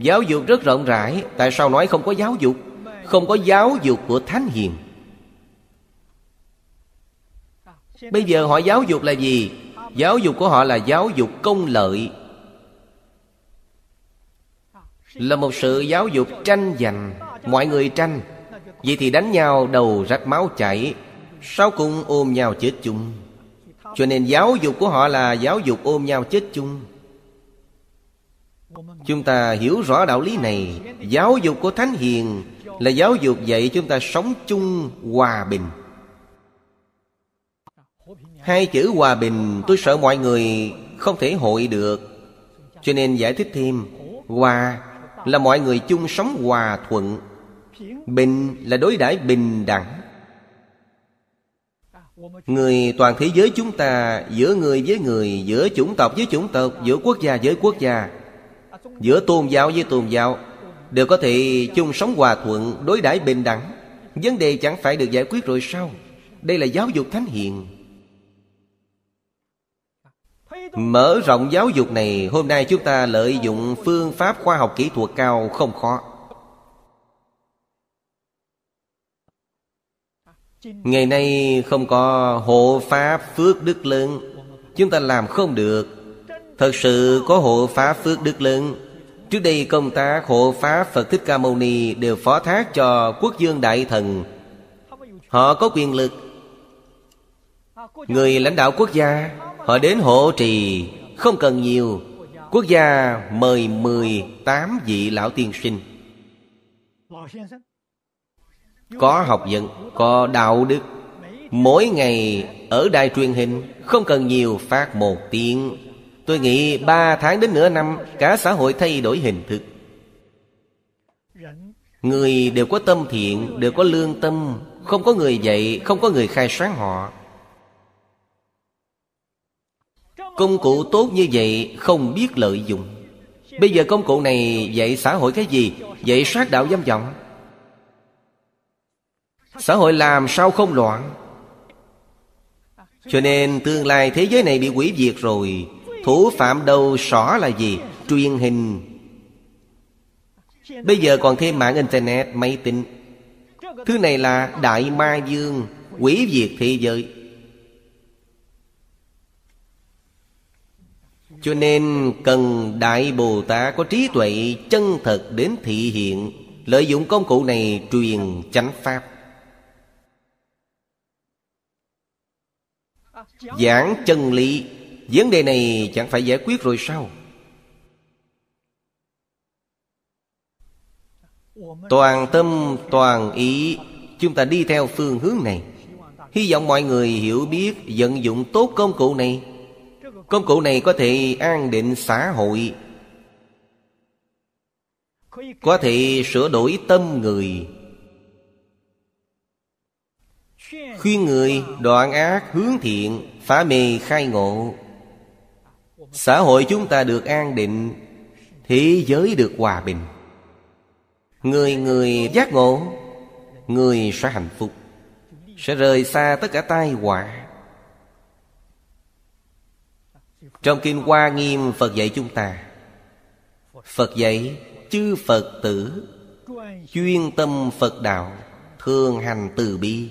Giáo dục rất rộng rãi. Tại sao nói không có giáo dục? Không có giáo dục của Thánh Hiền. Bây giờ họ giáo dục là gì? Giáo dục của họ là giáo dục công lợi. Là một sự giáo dục tranh giành. Mọi người tranh. Vậy thì đánh nhau đầu rách máu chảy. Sau cùng ôm nhau chết chung. Cho nên giáo dục của họ là giáo dục ôm nhau chết chung. Chúng ta hiểu rõ đạo lý này. Giáo dục của Thánh Hiền Là giáo dục dạy chúng ta sống chung hòa bình. Hai chữ hòa bình, tôi sợ mọi người không thể hội được. Cho nên giải thích thêm, Hòa là mọi người chung sống hòa thuận. Bình là đối đãi bình đẳng. Người toàn thế giới chúng ta, Giữa người với người, Giữa chủng tộc với chủng tộc, Giữa quốc gia với quốc gia, Giữa tôn giáo với tôn giáo, Đều có thể chung sống hòa thuận, Đối đãi bình đẳng. Vấn đề chẳng phải được giải quyết rồi sao? Đây là giáo dục thánh hiền. Mở rộng giáo dục này, Hôm nay chúng ta lợi dụng phương pháp khoa học kỹ thuật cao không khó. Ngày nay không có hộ pháp phước đức lớn. Chúng ta làm không được. Thật sự có hộ pháp phước đức lớn. Trước đây công tác hộ pháp Phật Thích Ca Mâu Ni Đều phó thác cho quốc dương đại thần. Họ có quyền lực. Người lãnh đạo quốc gia, Họ đến hộ trì. Không cần nhiều. Quốc gia mời 18 vị lão tiên sinh. Có học vấn, Có đạo đức. Mỗi ngày ở đài truyền hình, Không cần nhiều phát một tiếng. Tôi nghĩ ba tháng đến nửa năm, Cả xã hội thay đổi hình thức. Người đều có tâm thiện, Đều có lương tâm. Không có người dạy, Không có người khai sáng họ. Công cụ tốt như vậy, Không biết lợi dụng. Bây giờ công cụ này dạy xã hội cái gì? Dạy sát đạo dâm vọng. Xã hội làm sao không loạn? Cho nên tương lai thế giới này bị quỷ diệt rồi Thủ phạm đầu sỏ là gì? Truyền hình. Bây giờ còn thêm mạng Internet, máy tính. Thứ này là Đại Ma Dương Quỷ diệt thế giới. Cho nên cần Đại Bồ Tát có trí tuệ chân thật đến thị hiện Lợi dụng công cụ này truyền chánh Pháp. Giảng chân lý. Vấn đề này chẳng phải giải quyết rồi sao? Toàn tâm, toàn ý, Chúng ta đi theo phương hướng này. Hy vọng mọi người hiểu biết, Vận dụng tốt công cụ này. Công cụ này có thể an định xã hội. Có thể sửa đổi tâm người. Khuyên người đoạn ác hướng thiện, Phá mê khai ngộ. Xã hội chúng ta được an định, Thế giới được hòa bình. Người người giác ngộ, Người sẽ hạnh phúc. Sẽ rời xa tất cả tai họa. Trong Kinh Hoa Nghiêm, Phật dạy chúng ta, Phật dạy chư Phật tử, Chuyên tâm Phật đạo, Thường hành từ bi.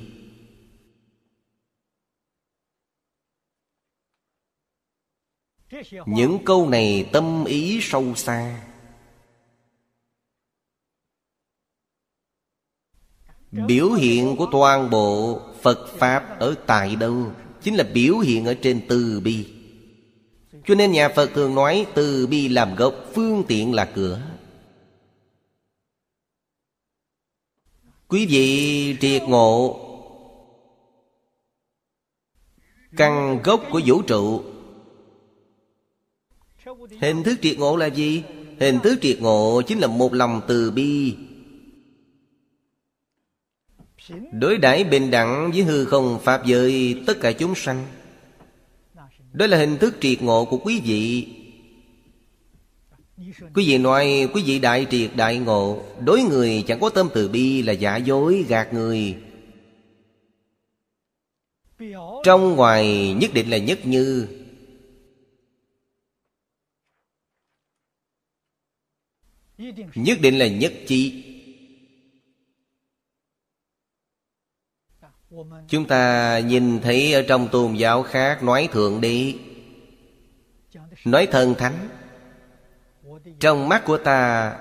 Những câu này tâm ý sâu xa. Biểu hiện của toàn bộ Phật Pháp ở tại đâu Chính là biểu hiện ở trên từ bi. Cho nên nhà Phật thường nói Từ bi làm gốc, Phương tiện là cửa. Quý vị triệt ngộ. Căn gốc của vũ trụ Hình thức triệt ngộ là gì? Hình thức triệt ngộ chính là một lòng từ bi. Đối đãi bình đẳng với hư không Pháp giới, tất cả chúng sanh. Đó là hình thức triệt ngộ của quý vị. Quý vị nói, quý vị đại triệt đại ngộ, Đối người chẳng có tâm từ bi là giả dối, gạt người. Trong ngoài nhất định là nhất như. Nhất định là nhất chi Chúng ta nhìn thấy ở trong tôn giáo khác Nói Thượng Đế, Nói thần thánh. Trong mắt của ta,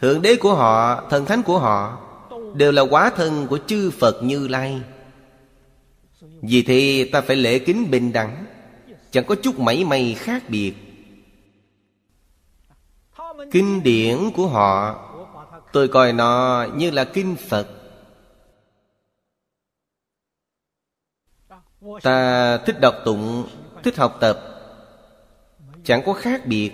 Thượng Đế của họ, Thần thánh của họ Đều là quá thân của chư Phật Như Lai. Vì thế ta phải lễ kính bình đẳng, Chẳng có chút mảy may khác biệt. Kinh điển của họ. Tôi coi nó như là kinh Phật. Ta thích đọc tụng, Thích học tập. Chẳng có khác biệt.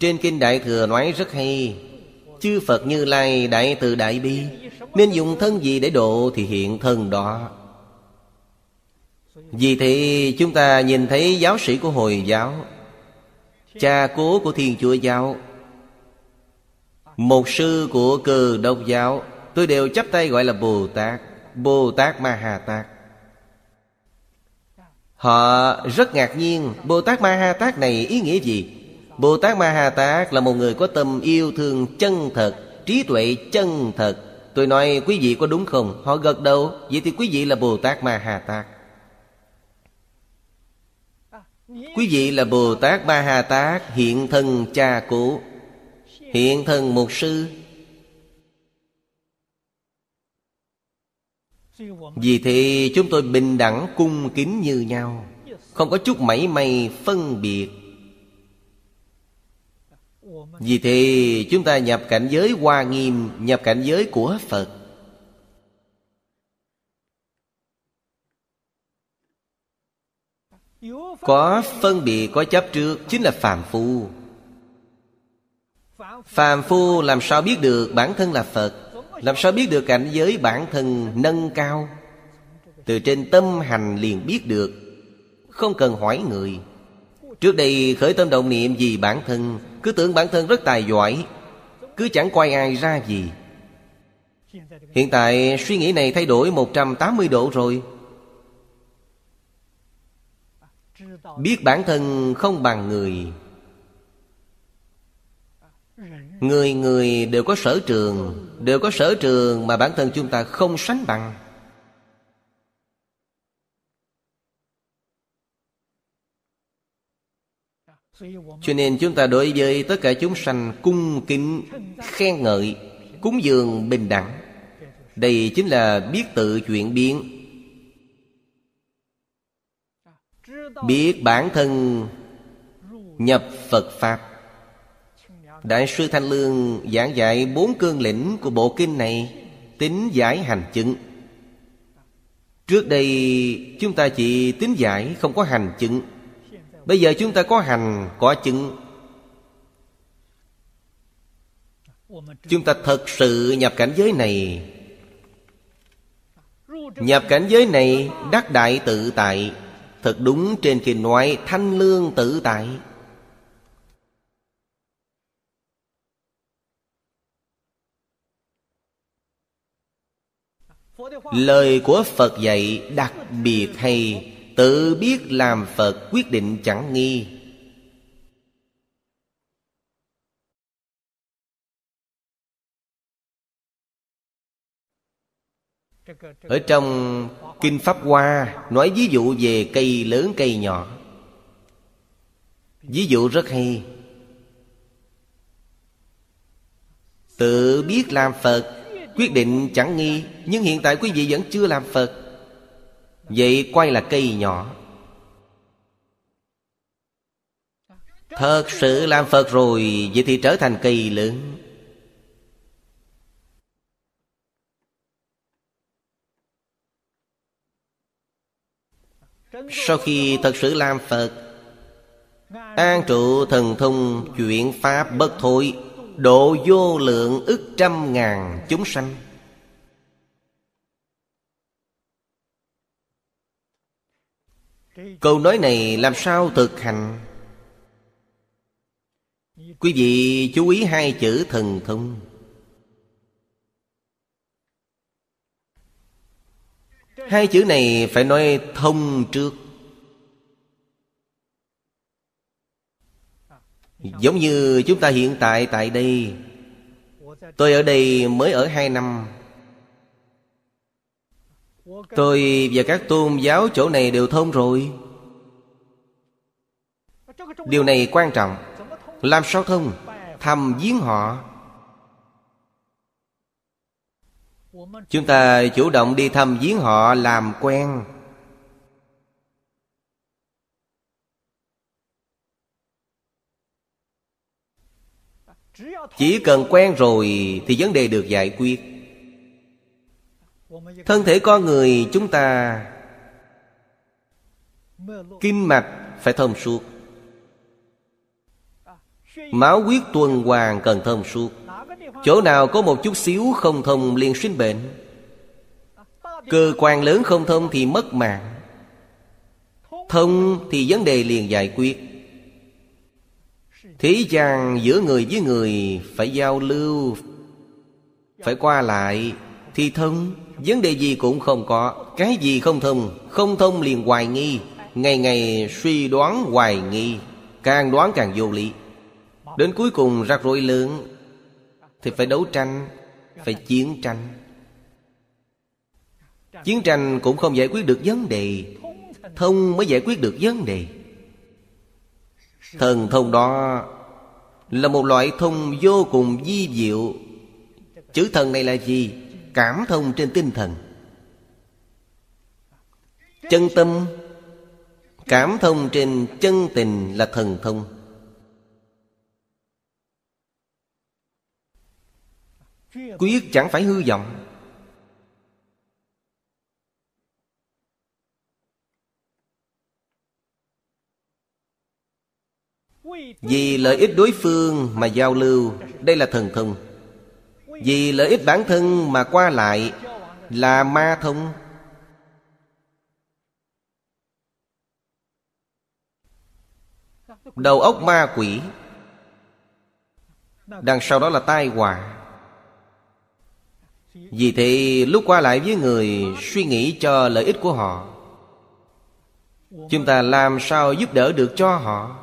Trên Kinh Đại Thừa nói rất hay. Chư Phật Như Lai, Đại Từ Đại Bi, Nên dùng thân gì để độ thì hiện thân đó. Vì thế, chúng ta nhìn thấy giáo sĩ của Hồi giáo. Cha cố của Thiên Chúa Giáo. Một sư của cờ độc giáo. Tôi đều chấp tay gọi là Bồ Tát Bồ Tát Ma Hà Tát. Họ rất ngạc nhiên, Bồ Tát Ma Ha Tát này ý nghĩa gì? Bồ Tát Ma Ha Tát là một người có tâm yêu thương chân thật, Trí tuệ chân thật. Tôi nói, quý vị có đúng không? Họ gật đầu, Vậy thì quý vị là Bồ Tát Ma Ha Tát. Quý vị là Bồ Tát Ba Ha Tát, Hiện thân cha cố Hiện thân một sư. Vì thế chúng tôi bình đẳng cung kính như nhau, Không có chút mảy may phân biệt. Vì thế chúng ta nhập cảnh giới hoa nghiêm, Nhập cảnh giới của Phật. Có phân biệt, có chấp trước, Chính là phàm phu. Phàm phu làm sao biết được bản thân là Phật? Làm sao biết được cảnh giới bản thân nâng cao? Từ trên tâm hành liền biết được. Không cần hỏi người. Trước đây khởi tâm động niệm vì bản thân, Cứ tưởng bản thân rất tài giỏi, Cứ chẳng quay ai ra gì. Hiện tại suy nghĩ này thay đổi 180 độ rồi. Biết bản thân không bằng người. Người người đều có sở trường Đều có sở trường mà bản thân chúng ta không sánh bằng. Cho nên chúng ta đối với tất cả chúng sanh cung kính, khen ngợi, cúng dường bình đẳng. Đây chính là biết tự chuyển biến. Biết bản thân nhập Phật Pháp. Đại sư Thanh Lương giảng dạy bốn cương lĩnh của bộ kinh này Tính giải hành chứng. Trước đây chúng ta chỉ tính giải không có hành chứng. Bây giờ chúng ta có hành, có chứng. Chúng ta thật sự nhập cảnh giới này. Nhập cảnh giới này đắc đại tự tại. Thật đúng trên kinh nói, thanh lương tự tại. Lời của Phật dạy đặc biệt hay, Tự biết làm Phật quyết định chẳng nghi. Ở trong Kinh Pháp Hoa Nói ví dụ về cây lớn, cây nhỏ. Ví dụ rất hay. Tự biết làm Phật, Quyết định chẳng nghi, Nhưng hiện tại quý vị vẫn chưa làm Phật. Vậy quay là cây nhỏ. Thật sự làm Phật rồi, Vậy thì trở thành cây lớn. Sau khi thật sự làm Phật, An trụ thần thông chuyển pháp bất thôi, Độ vô lượng ức trăm ngàn chúng sanh. Câu nói này làm sao thực hành? Quý vị chú ý hai chữ thần thông. Hai chữ này phải nói thông trước. Giống như chúng ta hiện tại tại đây. Tôi ở đây mới ở hai năm. Tôi và các tôn giáo chỗ này đều thông rồi. Điều này quan trọng. Làm sao thông? Thăm viếng họ. Chúng ta chủ động đi thăm viếng họ làm quen. Chỉ cần quen rồi Thì vấn đề được giải quyết. Thân thể con người chúng ta kinh mạch phải thông suốt. Máu huyết tuần hoàn cần thông suốt chỗ nào có một chút xíu không thông liền sinh bệnh. Cơ quan lớn không thông thì mất mạng. Thông thì vấn đề liền giải quyết. Thế gian giữa người với người phải giao lưu, phải qua lại, thì thông, vấn đề gì cũng không có. Cái gì không thông không thông liền hoài nghi, ngày ngày suy đoán hoài nghi, càng đoán càng vô lý. Đến cuối cùng rắc rối lớn thì phải đấu tranh, phải chiến tranh. Chiến tranh cũng không giải quyết được vấn đề, thông mới giải quyết được vấn đề. Thần thông đó là một loại thông vô cùng di diệu. Chữ thần này là gì? Cảm thông trên tinh thần. Chân tâm, cảm thông trên chân tình là thần thông. Quyết chẳng phải hư vọng. Vì lợi ích đối phương mà giao lưu, đây là thần thông. Vì lợi ích bản thân mà qua lại là ma thông. Đầu óc ma quỷ, đằng sau đó là tai họa vì thế, lúc qua lại với người, suy nghĩ cho lợi ích của họ. Chúng ta làm sao giúp đỡ được cho họ?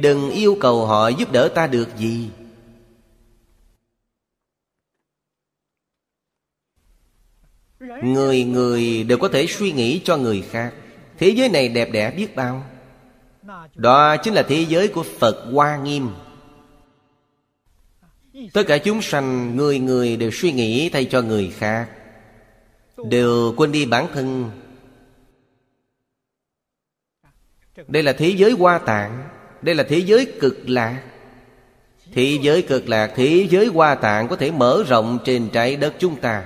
Đừng yêu cầu họ giúp đỡ ta được gì. Người người đều có thể suy nghĩ cho người khác. Thế giới này đẹp đẽ biết bao. Đó chính là thế giới của phật hoa nghiêm tất cả chúng sanh, người người đều suy nghĩ thay cho người khác. Đều quên đi bản thân. Đây là thế giới hoa tạng. Đây là thế giới cực lạc. Thế giới cực lạc, Thế giới hoa tạng có thể mở rộng trên trái đất chúng ta.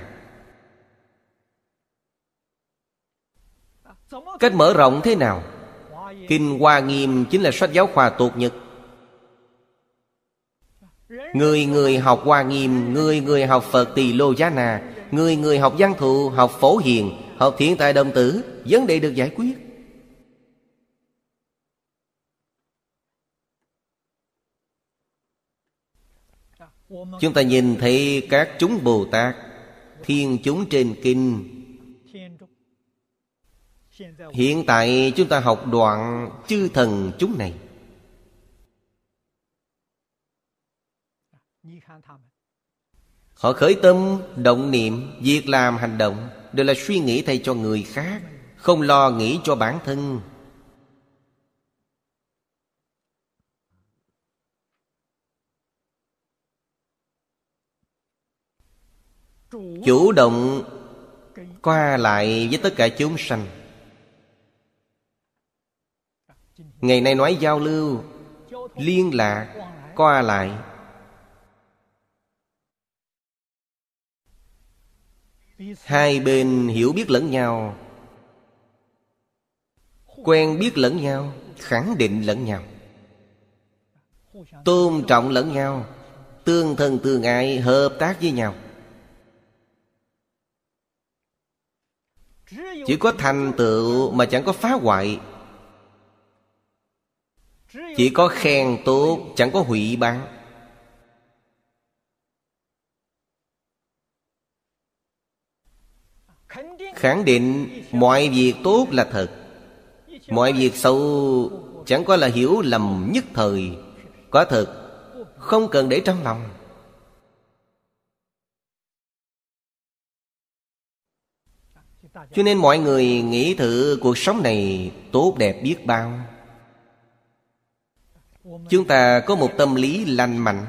Cách mở rộng thế nào? Kinh Hoa Nghiêm chính là sách giáo khoa tốt nhất. Người người học Hoa Nghiêm, Người người học Phật Tỳ Lô Giá Na, Người người học Văn Thụ Học Phổ Hiền, Học Thiện Tài Đồng Tử, Vấn đề được giải quyết. Chúng ta nhìn thấy các chúng Bồ Tát, Thiên chúng trên kinh. Hiện tại chúng ta học đoạn chư thần chúng này. Họ khởi tâm, động niệm, việc làm, hành động Đều là suy nghĩ thay cho người khác Không lo nghĩ cho bản thân. Chủ động qua lại với tất cả chúng sanh. Ngày nay nói giao lưu liên lạc qua lại. Hai bên hiểu biết lẫn nhau, quen biết lẫn nhau, khẳng định lẫn nhau, tôn trọng lẫn nhau, tương thân tương ai hợp tác với nhau. Chỉ có thành tựu mà chẳng có phá hoại. Chỉ có khen tốt, chẳng có hủy bán. Khẳng định mọi việc tốt là thật. Mọi việc xấu chẳng có là hiểu lầm nhất thời. Có thật, Không cần để trong lòng. Cho nên mọi người nghĩ thử cuộc sống này tốt đẹp biết bao. Chúng ta có một tâm lý lành mạnh.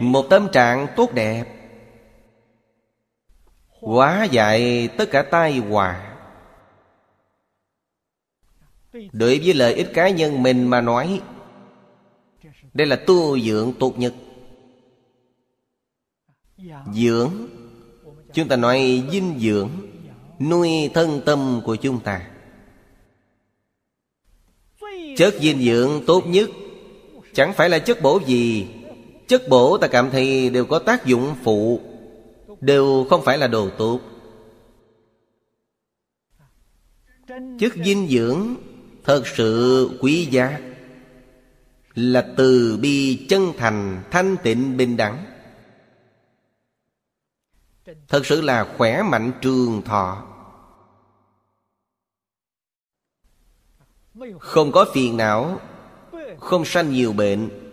Một tâm trạng tốt đẹp. Hóa giải tất cả tai họa. Đối với lợi ích cá nhân mình mà nói, đây là tu dưỡng tốt nhất. Dưỡng, Chúng ta nói dinh dưỡng, Nuôi thân tâm của chúng ta. Chất dinh dưỡng tốt nhất, Chẳng phải là chất bổ gì Chất bổ ta cảm thấy đều có tác dụng phụ, Đều không phải là đồ tốt. Chất dinh dưỡng Thật sự quý giá, Là từ bi chân thành, Thanh tịnh, bình đẳng. Thật sự là khỏe mạnh trường thọ. Không có phiền não, Không sanh nhiều bệnh.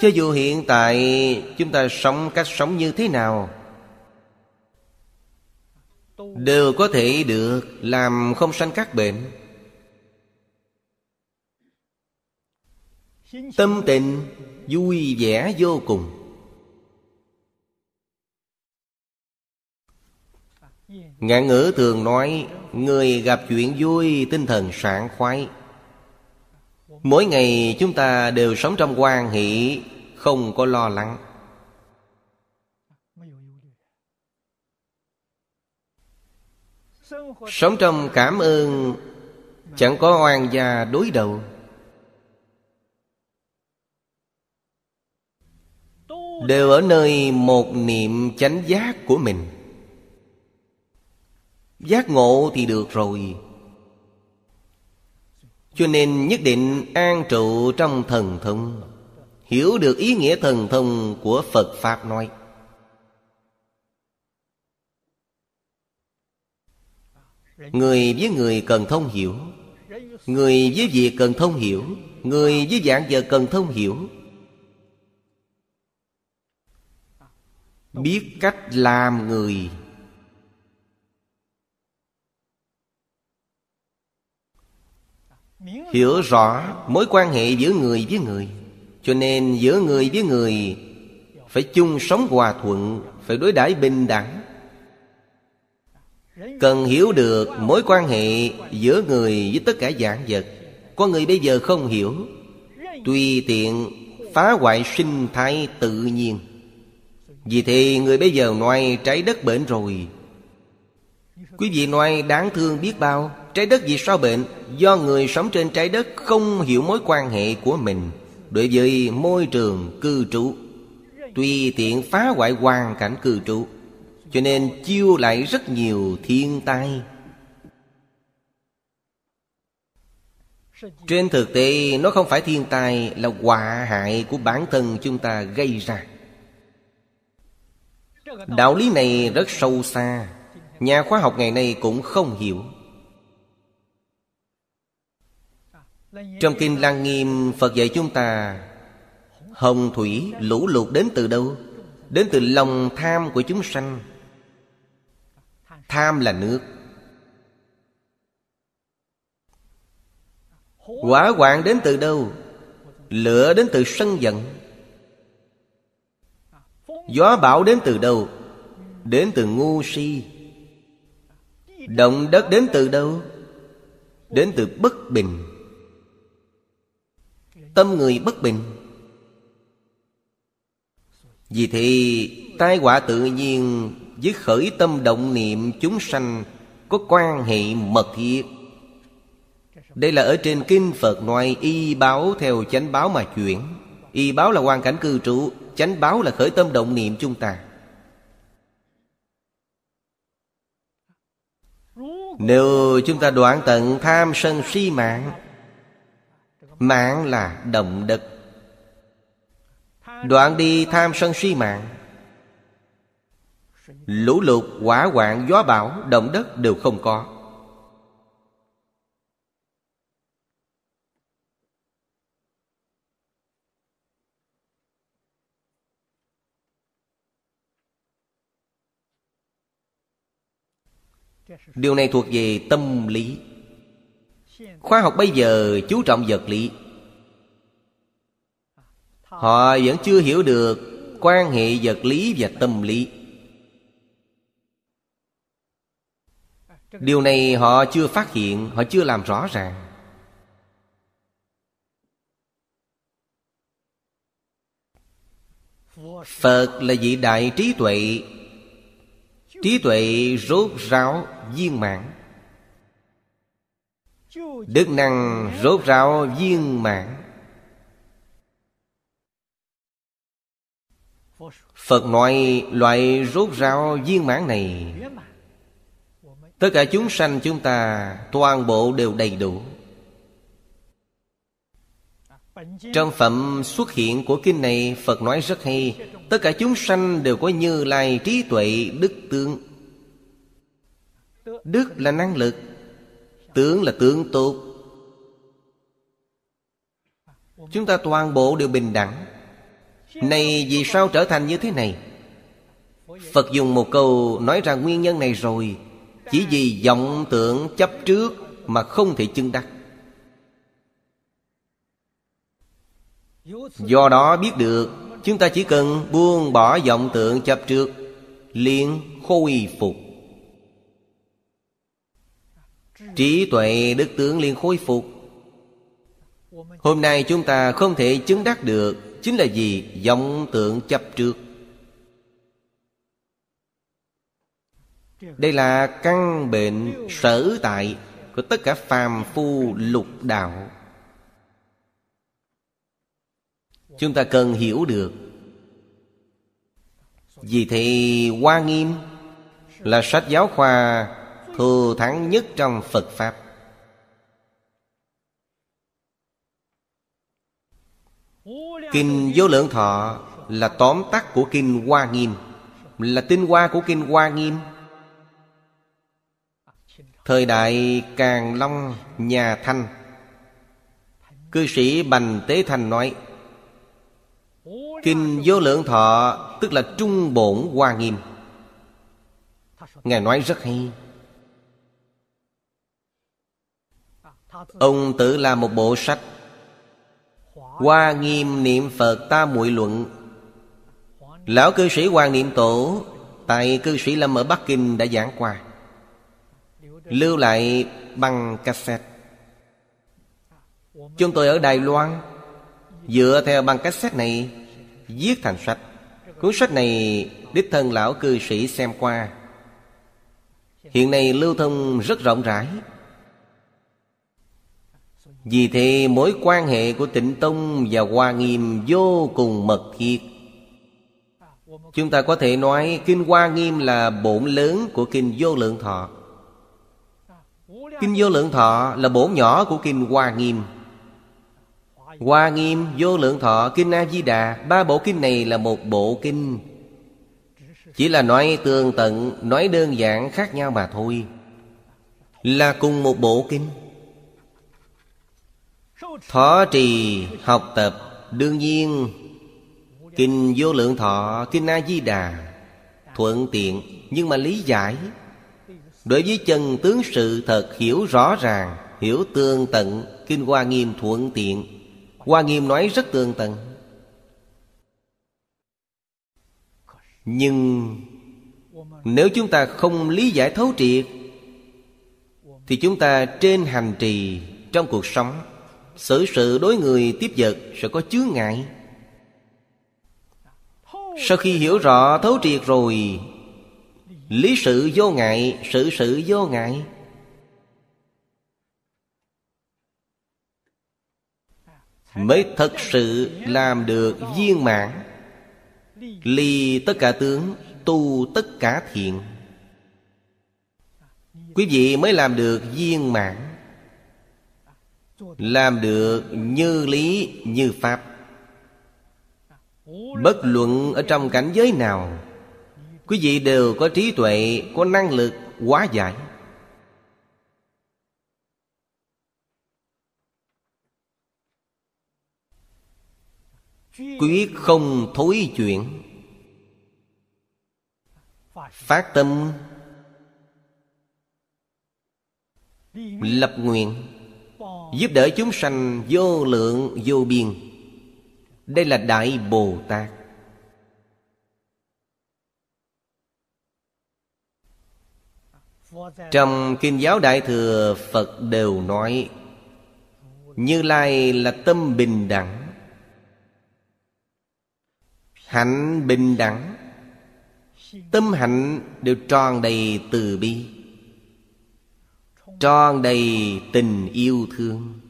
Cho dù hiện tại chúng ta sống cách sống như thế nào, Đều có thể được làm không sanh các bệnh. Tâm tình vui vẻ vô cùng. Ngạn ngữ thường nói, Người gặp chuyện vui, tinh thần sảng khoái. Mỗi ngày chúng ta đều sống trong quan hỷ, Không có lo lắng. Sống trong cảm ơn, Chẳng có oan gia đối đầu. Đều ở nơi một niệm chánh giác của mình. Giác ngộ thì được rồi cho nên nhất định an trụ trong thần thông, Hiểu được ý nghĩa thần thông của Phật Pháp nói. Người với người cần thông hiểu, Người với việc cần thông hiểu, Người với dạng giờ cần thông hiểu. Biết cách làm người Hiểu rõ mối quan hệ giữa người với người. Cho nên giữa người với người, Phải chung sống hòa thuận, Phải đối đãi bình đẳng. Cần hiểu được mối quan hệ giữa người với tất cả dạng vật. Có người bây giờ không hiểu. Tùy tiện phá hoại sinh thái tự nhiên. Vì thế người bây giờ nói trái đất bệnh rồi. Quý vị nói đáng thương biết bao Trái đất vì sao bệnh? Do người sống trên trái đất không hiểu mối quan hệ của mình. Đối với môi trường cư trú Tùy tiện phá hoại hoàn cảnh cư trú, Cho nên chiêu lại rất nhiều thiên tai. Trên thực tế, nó không phải thiên tai Là họa hại của bản thân chúng ta gây ra. Đạo lý này rất sâu xa. Nhà khoa học ngày nay cũng không hiểu. Trong Kinh Lăng Nghiêm, Phật dạy chúng ta, Hồng thủy lũ lụt đến từ đâu? Đến từ lòng tham của chúng sanh Tham là nước Quả hoạn đến từ đâu? Lửa đến từ sân giận Gió bão đến từ đâu? Đến từ ngu si Động đất đến từ đâu? Đến từ bất bình Tâm người bất bình. Vì thì tai họa tự nhiên Với khởi tâm động niệm chúng sanh Có quan hệ mật thiết. Đây là ở trên kinh Phật nói, Y báo theo chánh báo mà chuyển. Y báo là hoàn cảnh cư trụ Chánh báo là khởi tâm động niệm chúng ta. Nếu chúng ta đoạn tận tham sân si mạng Mạng là động đất Đoạn đi tham sân si mạng. Lũ lụt, hỏa hoạn, gió bão, động đất đều không có. Điều này thuộc về tâm lý. Khoa học bây giờ chú trọng vật lý. Họ vẫn chưa hiểu được quan hệ vật lý và tâm lý. Điều này họ chưa phát hiện, họ chưa làm rõ ràng. Phật là vị đại trí tuệ. Trí tuệ rốt ráo viên mãn. Đức năng rốt ráo viên mãn. Phật nói loại rốt ráo viên mãn này, Tất cả chúng sanh chúng ta Toàn bộ đều đầy đủ. Trong phẩm xuất hiện của kinh này, Phật nói rất hay, Tất cả chúng sanh đều có như lai trí tuệ đức tướng Đức là năng lực Tướng là tướng tốt. Chúng ta toàn bộ đều bình đẳng. Này, vì sao trở thành như thế này? Phật dùng một câu nói ra nguyên nhân này rồi. Chỉ vì vọng tưởng chấp trước Mà không thể chứng đắc. Do đó biết được, Chúng ta chỉ cần buông bỏ vọng tưởng chấp trước, liền khôi phục. Trí tuệ đức tướng liền khôi phục. Hôm nay chúng ta không thể chứng đắc được Chính là gì? vọng tượng chấp trước. Đây là căn bệnh sở tại Của tất cả phàm phu lục đạo. Chúng ta cần hiểu được. Vì thế, Hoa Nghiêm Là sách giáo khoa Thù thắng nhất trong Phật Pháp. Kinh Vô Lượng Thọ Là tóm tắt của Kinh Hoa Nghiêm. Là tinh hoa của Kinh Hoa Nghiêm. Thời đại Càng Long, Nhà Thanh. Cư sĩ Bành Tế Thành nói, Kinh Vô Lượng Thọ Tức là Trung Bổn Hoa Nghiêm. Ngài nói rất hay Ông tự làm một bộ sách. Hoa Nghiêm Niệm Phật Ta muội Luận. Lão cư sĩ Hoàng Niệm Tổ, Tại cư sĩ Lâm ở Bắc Kinh đã giảng qua. Lưu lại bằng cassette. Chúng tôi ở Đài Loan, Dựa theo băng cassette này, Viết thành sách. Cuốn sách này Đích thân lão cư sĩ xem qua. Hiện nay lưu thông rất rộng rãi. Vì thế mối quan hệ của tịnh Tông và Hoa Nghiêm vô cùng mật thiết. Chúng ta có thể nói Kinh Hoa Nghiêm là bổn lớn của Kinh Vô Lượng Thọ. Kinh Vô Lượng Thọ là bổn nhỏ của Kinh Hoa Nghiêm. Hoa Nghiêm, Vô Lượng Thọ, Kinh A-di-đà Ba bộ kinh này là một bộ kinh. Chỉ là nói tương tận Nói đơn giản khác nhau mà thôi. Là cùng một bộ kinh. Thọ trì học tập. Đương nhiên Kinh Vô Lượng Thọ, Kinh A-di-đà Thuận tiện Nhưng mà lý giải. Đối với chân tướng sự thật hiểu rõ ràng Hiểu tương tận Kinh Hoa Nghiêm thuận tiện. Hoa Nghiêm nói rất tương tận. Nhưng Nếu chúng ta không lý giải thấu triệt Thì chúng ta trên hành trì Trong cuộc sống Xử sự đối người tiếp vật Sẽ có chướng ngại. Sau khi hiểu rõ thấu triệt rồi, Lý sự vô ngại, Sự sự vô ngại. Mới thật sự làm được viên mãn Ly tất cả tướng, Tu tất cả thiện. Quý vị mới làm được viên mãn. Làm được như lý, như pháp. Bất luận ở trong cảnh giới nào, Quý vị đều có trí tuệ, Có năng lực quá giải. Quyết không thối chuyển. Phát tâm. Lập nguyện. Giúp đỡ chúng sanh vô lượng, vô biên. Đây là Đại Bồ Tát. Trong Kinh giáo Đại Thừa, Phật đều nói, Như Lai là tâm bình đẳng. Hạnh bình đẳng. Tâm hạnh đều tròn đầy từ bi tròn đầy tình yêu thương.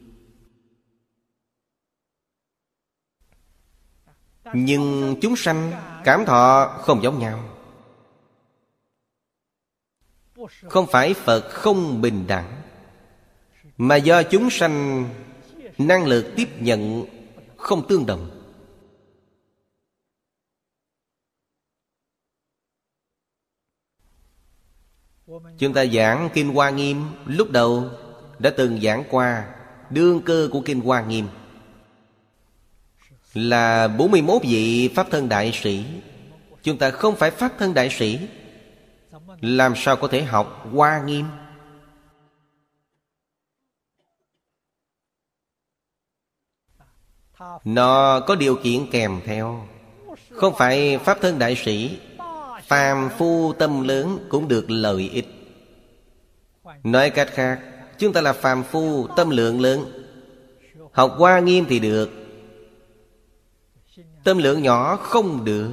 Nhưng chúng sanh cảm thọ không giống nhau. Không phải phật không bình đẳng, mà do chúng sanh năng lực tiếp nhận không tương đồng. Chúng ta giảng kinh hoa nghiêm lúc đầu đã từng giảng qua đương cơ của kinh hoa nghiêm. Là 41 vị Pháp thân đại sĩ. Chúng ta không phải Pháp thân đại sĩ. Làm sao có thể học Hoa Nghiêm? Nó có điều kiện kèm theo. Không phải Pháp thân đại sĩ Phàm phu tâm lớn cũng được lợi ích. Nói cách khác Chúng ta là phàm phu tâm lượng lớn. Học Hoa Nghiêm thì được. Tâm lượng nhỏ không được.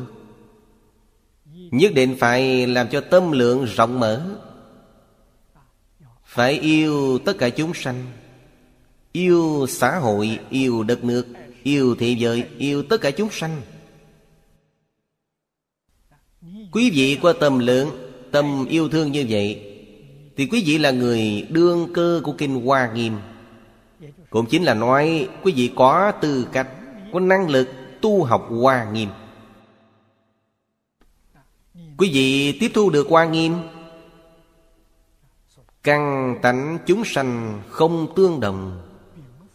Nhất định phải làm cho tâm lượng rộng mở. Phải yêu tất cả chúng sanh. Yêu xã hội, yêu đất nước Yêu thế giới, yêu tất cả chúng sanh. Quý vị có tâm lượng, Tâm yêu thương như vậy, Thì quý vị là người đương cơ của Kinh Hoa Nghiêm. Cũng chính là nói, Quý vị có tư cách, Có năng lực tu học Hoa Nghiêm. Quý vị tiếp thu được Hoa Nghiêm, Căn tánh chúng sanh không tương đồng,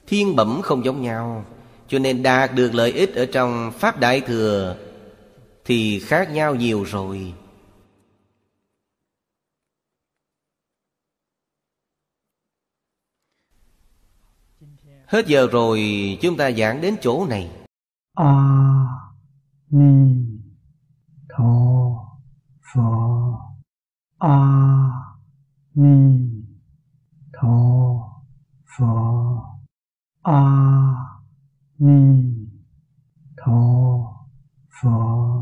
Thiên bẩm không giống nhau, Cho nên đạt được lợi ích ở trong Pháp Đại Thừa thì khác nhau nhiều rồi. Hết giờ rồi, chúng ta giảng đến chỗ này. A ni tho pho. A ni tho pho. A ni tho pho.